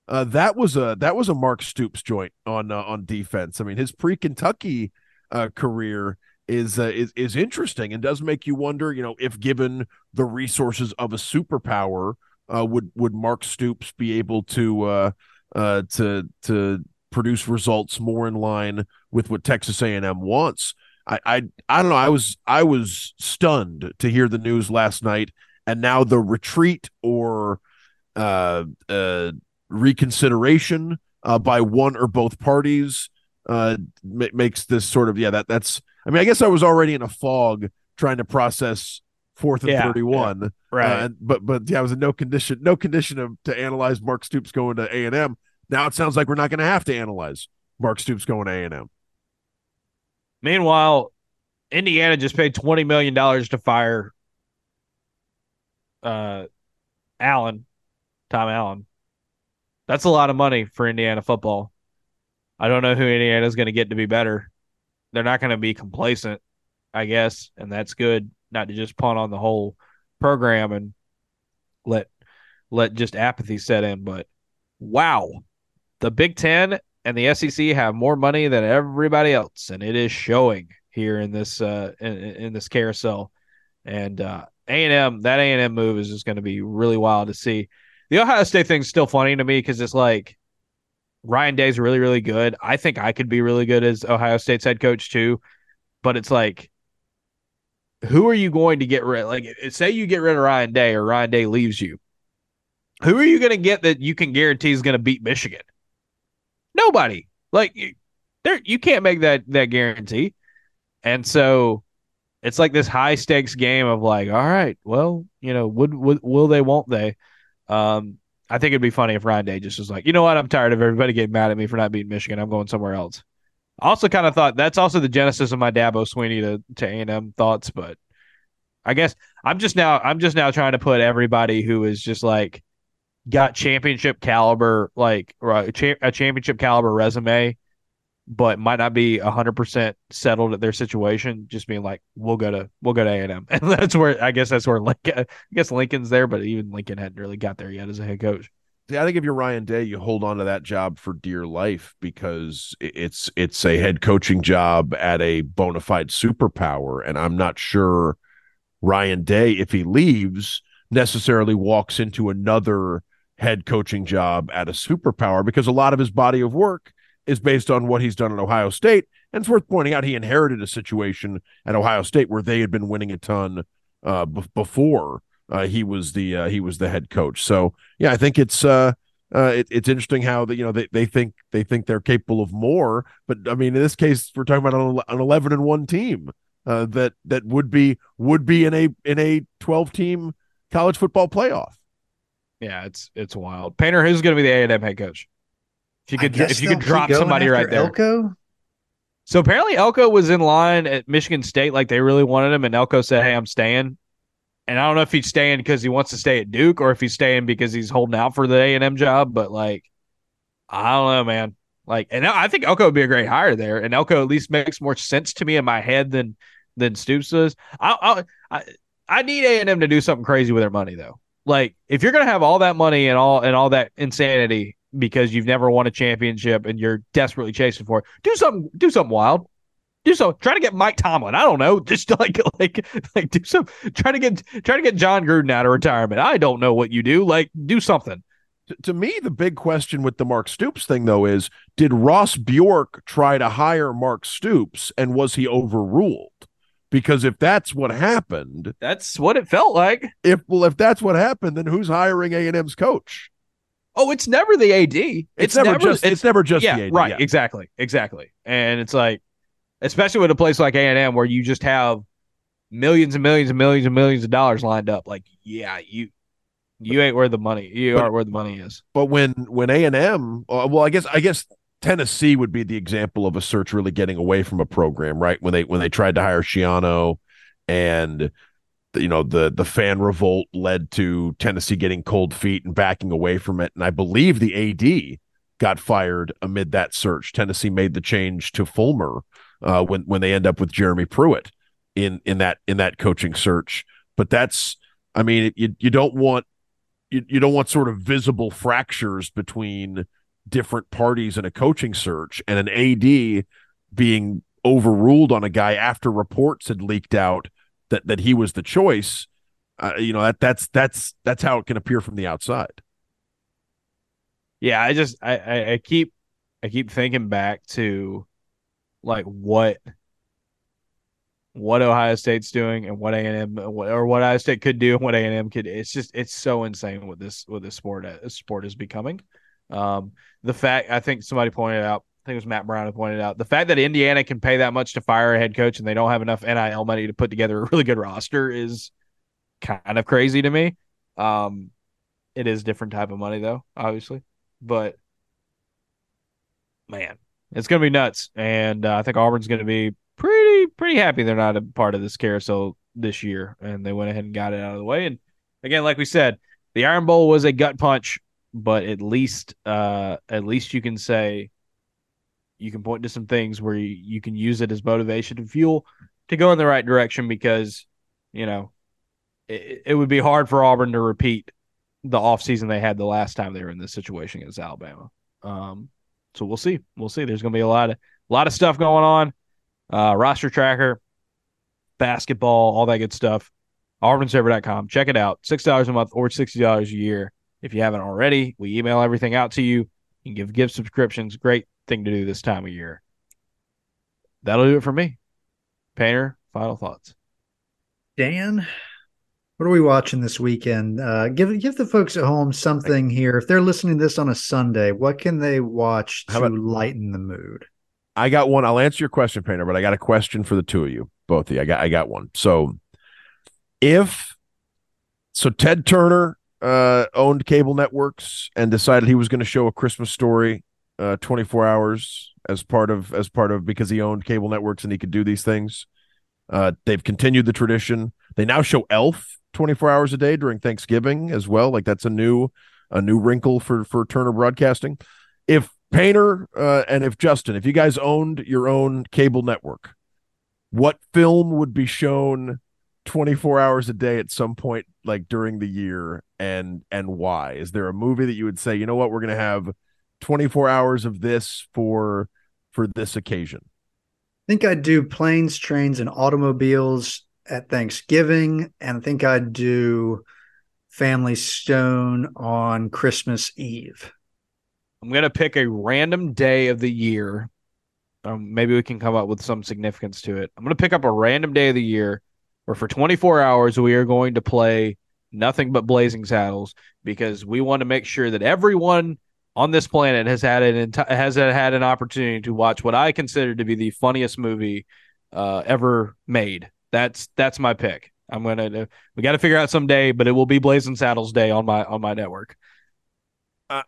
uh, that was a that was a Mark Stoops joint on uh, on defense. I mean, his pre Kentucky uh, career is uh, is is interesting and does make you wonder. You know, if given the resources of a superpower, uh, would would Mark Stoops be able to uh, uh, to to produce results more in line with what Texas A and M wants? I, I I don't know. I was I was stunned to hear the news last night, and now the retreat or uh uh reconsideration uh, by one or both parties uh, makes this sort of yeah that that's I mean I guess I was already in a fog trying to process fourth and yeah, 31 yeah, right. Uh, but but yeah I was in no condition no condition of, to analyze Mark Stoops going to A and M. Now it sounds like we're not going to have to analyze Mark Stoops going to A and M. Meanwhile Indiana just paid twenty million dollars to fire uh Allen Tom Allen. That's a lot of money for Indiana football. I don't know who Indiana's going to get to be better. They're not going to be complacent, I guess, and that's good. Not to just punt on the whole program and let let just apathy set in. But wow, the Big Ten and the SEC have more money than everybody else, and it is showing here in this uh, in, in this carousel. And uh, A and M, that A and M move is just going to be really wild to see. The Ohio State thing's still funny to me because it's like Ryan Day's really, really good. I think I could be really good as Ohio State's head coach too. But it's like, who are you going to get rid? Like, say you get rid of Ryan Day or Ryan Day leaves you. Who are you going to get that you can guarantee is going to beat Michigan? Nobody. Like, there you can't make that that guarantee. And so it's like this high stakes game of like, all right, well, you know, would, would will they, won't they? Um, I think it'd be funny if Ryan Day just was like, you know what, I'm tired of everybody getting mad at me for not beating Michigan. I'm going somewhere else. Also kind of thought that's also the genesis of my Dabo Swinney to to A and M thoughts, but I guess I'm just now I'm just now trying to put everybody who is just like got championship caliber like a championship caliber resume but might not be hundred percent settled at their situation. Just being like, we'll go to we'll go to A and M, and that's where I guess that's where Lincoln. I guess Lincoln's there, but even Lincoln hadn't really got there yet as a head coach. See, I think if you're Ryan Day, you hold on to that job for dear life because it's it's a head coaching job at a bona fide superpower, and I'm not sure Ryan Day, if he leaves, necessarily walks into another head coaching job at a superpower because a lot of his body of work is based on what he's done at Ohio State. And it's worth pointing out he inherited a situation at Ohio State where they had been winning a ton uh, b- before uh, he was the uh, he was the head coach. So yeah, I think it's uh, uh, it, it's interesting how that you know they, they think they think they're capable of more. But I mean, in this case, we're talking about an, eleven and one team uh, that that would be would be in a in a twelve team college football playoff. Yeah, it's it's wild. Painter, who's going to be the A and M head coach? If you could, if you could drop somebody right there. Elko? So apparently Elko was in line at Michigan State, like they really wanted him, and Elko said, "Hey, I'm staying." And I don't know if he's staying because he wants to stay at Duke or if he's staying because he's holding out for the A and M job. But like, I don't know, man. Like, and I think Elko would be a great hire there, and Elko at least makes more sense to me in my head than than Stoops does. I I I, I need A and M to do something crazy with their money though. Like, if you're gonna have all that money and all and all that insanity, because you've never won a championship and you're desperately chasing for it. Do something, do something wild. Do so. Try to get Mike Tomlin. I don't know. Just like like like do some. Try to get try to get Jon Gruden out of retirement. I don't know what you do. Like do something. To me, the big question with the Mark Stoops thing, though, is did Ross Bjork try to hire Mark Stoops and was he overruled? Because if that's what happened, that's what it felt like. If well, if that's what happened, then who's hiring A and M's coach? Oh, it's never the AD. It's, it's never, never, just. It's, it's, never just yeah, the AD. Right. Yeah. Exactly. Exactly. And it's like, especially with a place like A and M where you just have millions and millions and millions and millions of dollars lined up. Like, yeah, you you ain't where the money. You but, aren't where the money is. But when when A and M, uh, well, I guess I guess Tennessee would be the example of a search really getting away from a program, right? When they when they tried to hire Schiano, and you know the the fan revolt led to Tennessee getting cold feet and backing away from it and I believe the AD got fired amid that search Tennessee made the change to Fulmer uh, when when they end up with Jeremy Pruitt in in that in that coaching search but that's I mean you you don't want you, you don't want sort of visible fractures between different parties in a coaching search and an AD being overruled on a guy after reports had leaked out that that he was the choice, uh, you know that that's that's that's how it can appear from the outside. Yeah, I just I, I, I keep I keep thinking back to like what what Ohio State's doing and what A and M or what Ohio State could do and what A and M could. It's just it's so insane what this what this sport uh, sport is becoming. Um, the fact I think somebody pointed out, I think it was Matt Brown who pointed out the fact that Indiana can pay that much to fire a head coach and they don't have enough NIL money to put together a really good roster is kind of crazy to me. Um, it is different type of money though, obviously, but man, it's going to be nuts. And uh, I think Auburn's going to be pretty pretty happy they're not a part of this carousel this year, and they went ahead and got it out of the way. And again, like we said, the Iron Bowl was a gut punch, but at least uh, at least you can say you can point to some things where you, you can use it as motivation and fuel to go in the right direction because you know it, it would be hard for Auburn to repeat the offseason they had the last time they were in this situation against Alabama. Um, so we'll see. We'll see. There's going to be a lot of a lot of stuff going on. Uh, roster tracker, basketball, all that good stuff. AuburnObserver.com. Check it out. Six dollars a month or sixty dollars a year. If you haven't already, we email everything out to you. You can give gift subscriptions. Great thing to do this time of year. That'll do it for me. Painter, final thoughts. Dan, what are we watching this weekend? Uh, give give the folks at home something here. If they're listening to this on a Sunday, what can they watch to about, lighten the mood? I got one. I'll answer your question, Painter, but I got a question for the two of you, both of you. I got I got one. So if so Ted Turner uh, owned cable networks and decided he was going to show a Christmas story uh, 24 hours as part of as part of because he owned cable networks and he could do these things. Uh, they've continued the tradition. They now show Elf 24 hours a day during Thanksgiving as well. Like that's a new a new wrinkle for for Turner Broadcasting. If Painter uh, and if Justin, if you guys owned your own cable network, what film would be shown 24 hours a day at some point like during the year and and why? Is there a movie that you would say, "You know what, we're going to have 24 hours of this for for this occasion?" I think I'd do planes, trains and automobiles at Thanksgiving, and I think I'd do Family Stone on Christmas Eve. I'm gonna pick a random day of the year. Um, maybe we can come up with some significance to it. I'm gonna pick up a random day of the year where for 24 hours we are going to play nothing but Blazing Saddles because we want to make sure that everyone on this planet has had an has had an opportunity to watch what I consider to be the funniest movie uh, ever made. That's that's my pick. I'm gonna we got to figure out someday, but it will be Blazing Saddles Day on my on my network.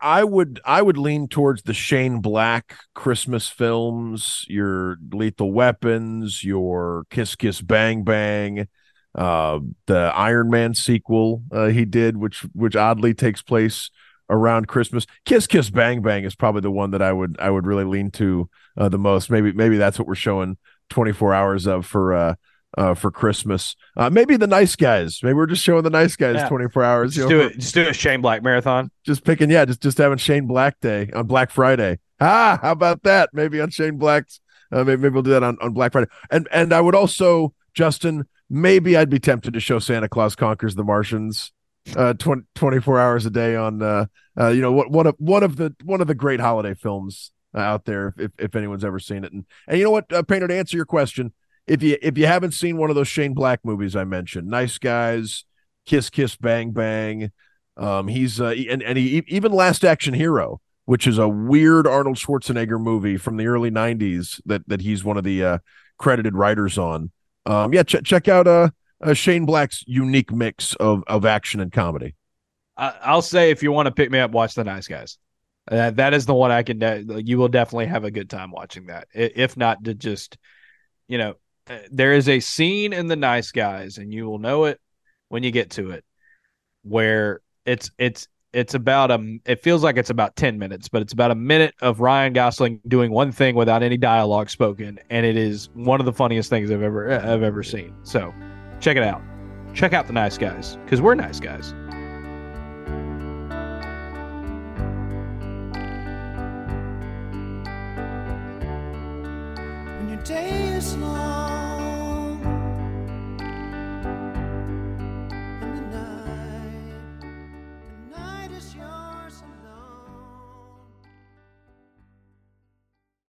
I would I would lean towards the Shane Black Christmas films, your Lethal Weapons, your Kiss Kiss Bang Bang, uh, the Iron Man sequel uh, he did, which which oddly takes place around Christmas. Kiss Kiss Bang Bang is probably the one that I would I would really lean to uh, the most. Maybe maybe that's what we're showing 24 hours of for uh, uh, for Christmas. Uh, maybe the nice guys. Maybe we're just showing the nice guys yeah. 24 hours. Just do it. Just do a Shane Black marathon. Just picking, yeah, just just having Shane Black Day on Black Friday. Ah, how about that? Maybe on Shane Black's. Uh, maybe, maybe we'll do that on, on Black Friday. And and I would also, Justin, maybe I'd be tempted to show Santa Claus Conquers the Martians. Uh, 20, 24 hours a day on uh, uh you know what one of one of the one of the great holiday films out there if if anyone's ever seen it and and you know what uh, painter to answer your question if you if you haven't seen one of those Shane Black movies I mentioned, Nice Guys, Kiss Kiss Bang Bang, um, he's uh, and and he even Last Action Hero, which is a weird Arnold Schwarzenegger movie from the early '90s that that he's one of the uh, credited writers on. Um, yeah, ch- check out uh, uh, Shane Black's unique mix of of action and comedy. I'll say if you want to pick me up, watch The Nice Guys. Uh, that is the one I can. De- you will definitely have a good time watching that. If not to just, you know, there is a scene in the nice guys and you will know it when you get to it where it's it's it's about a it feels like it's about 10 minutes but it's about a minute of ryan gosling doing one thing without any dialogue spoken and it is one of the funniest things i've ever i've ever seen. So check it out. Check out the nice guys because we're nice guys. When your day is long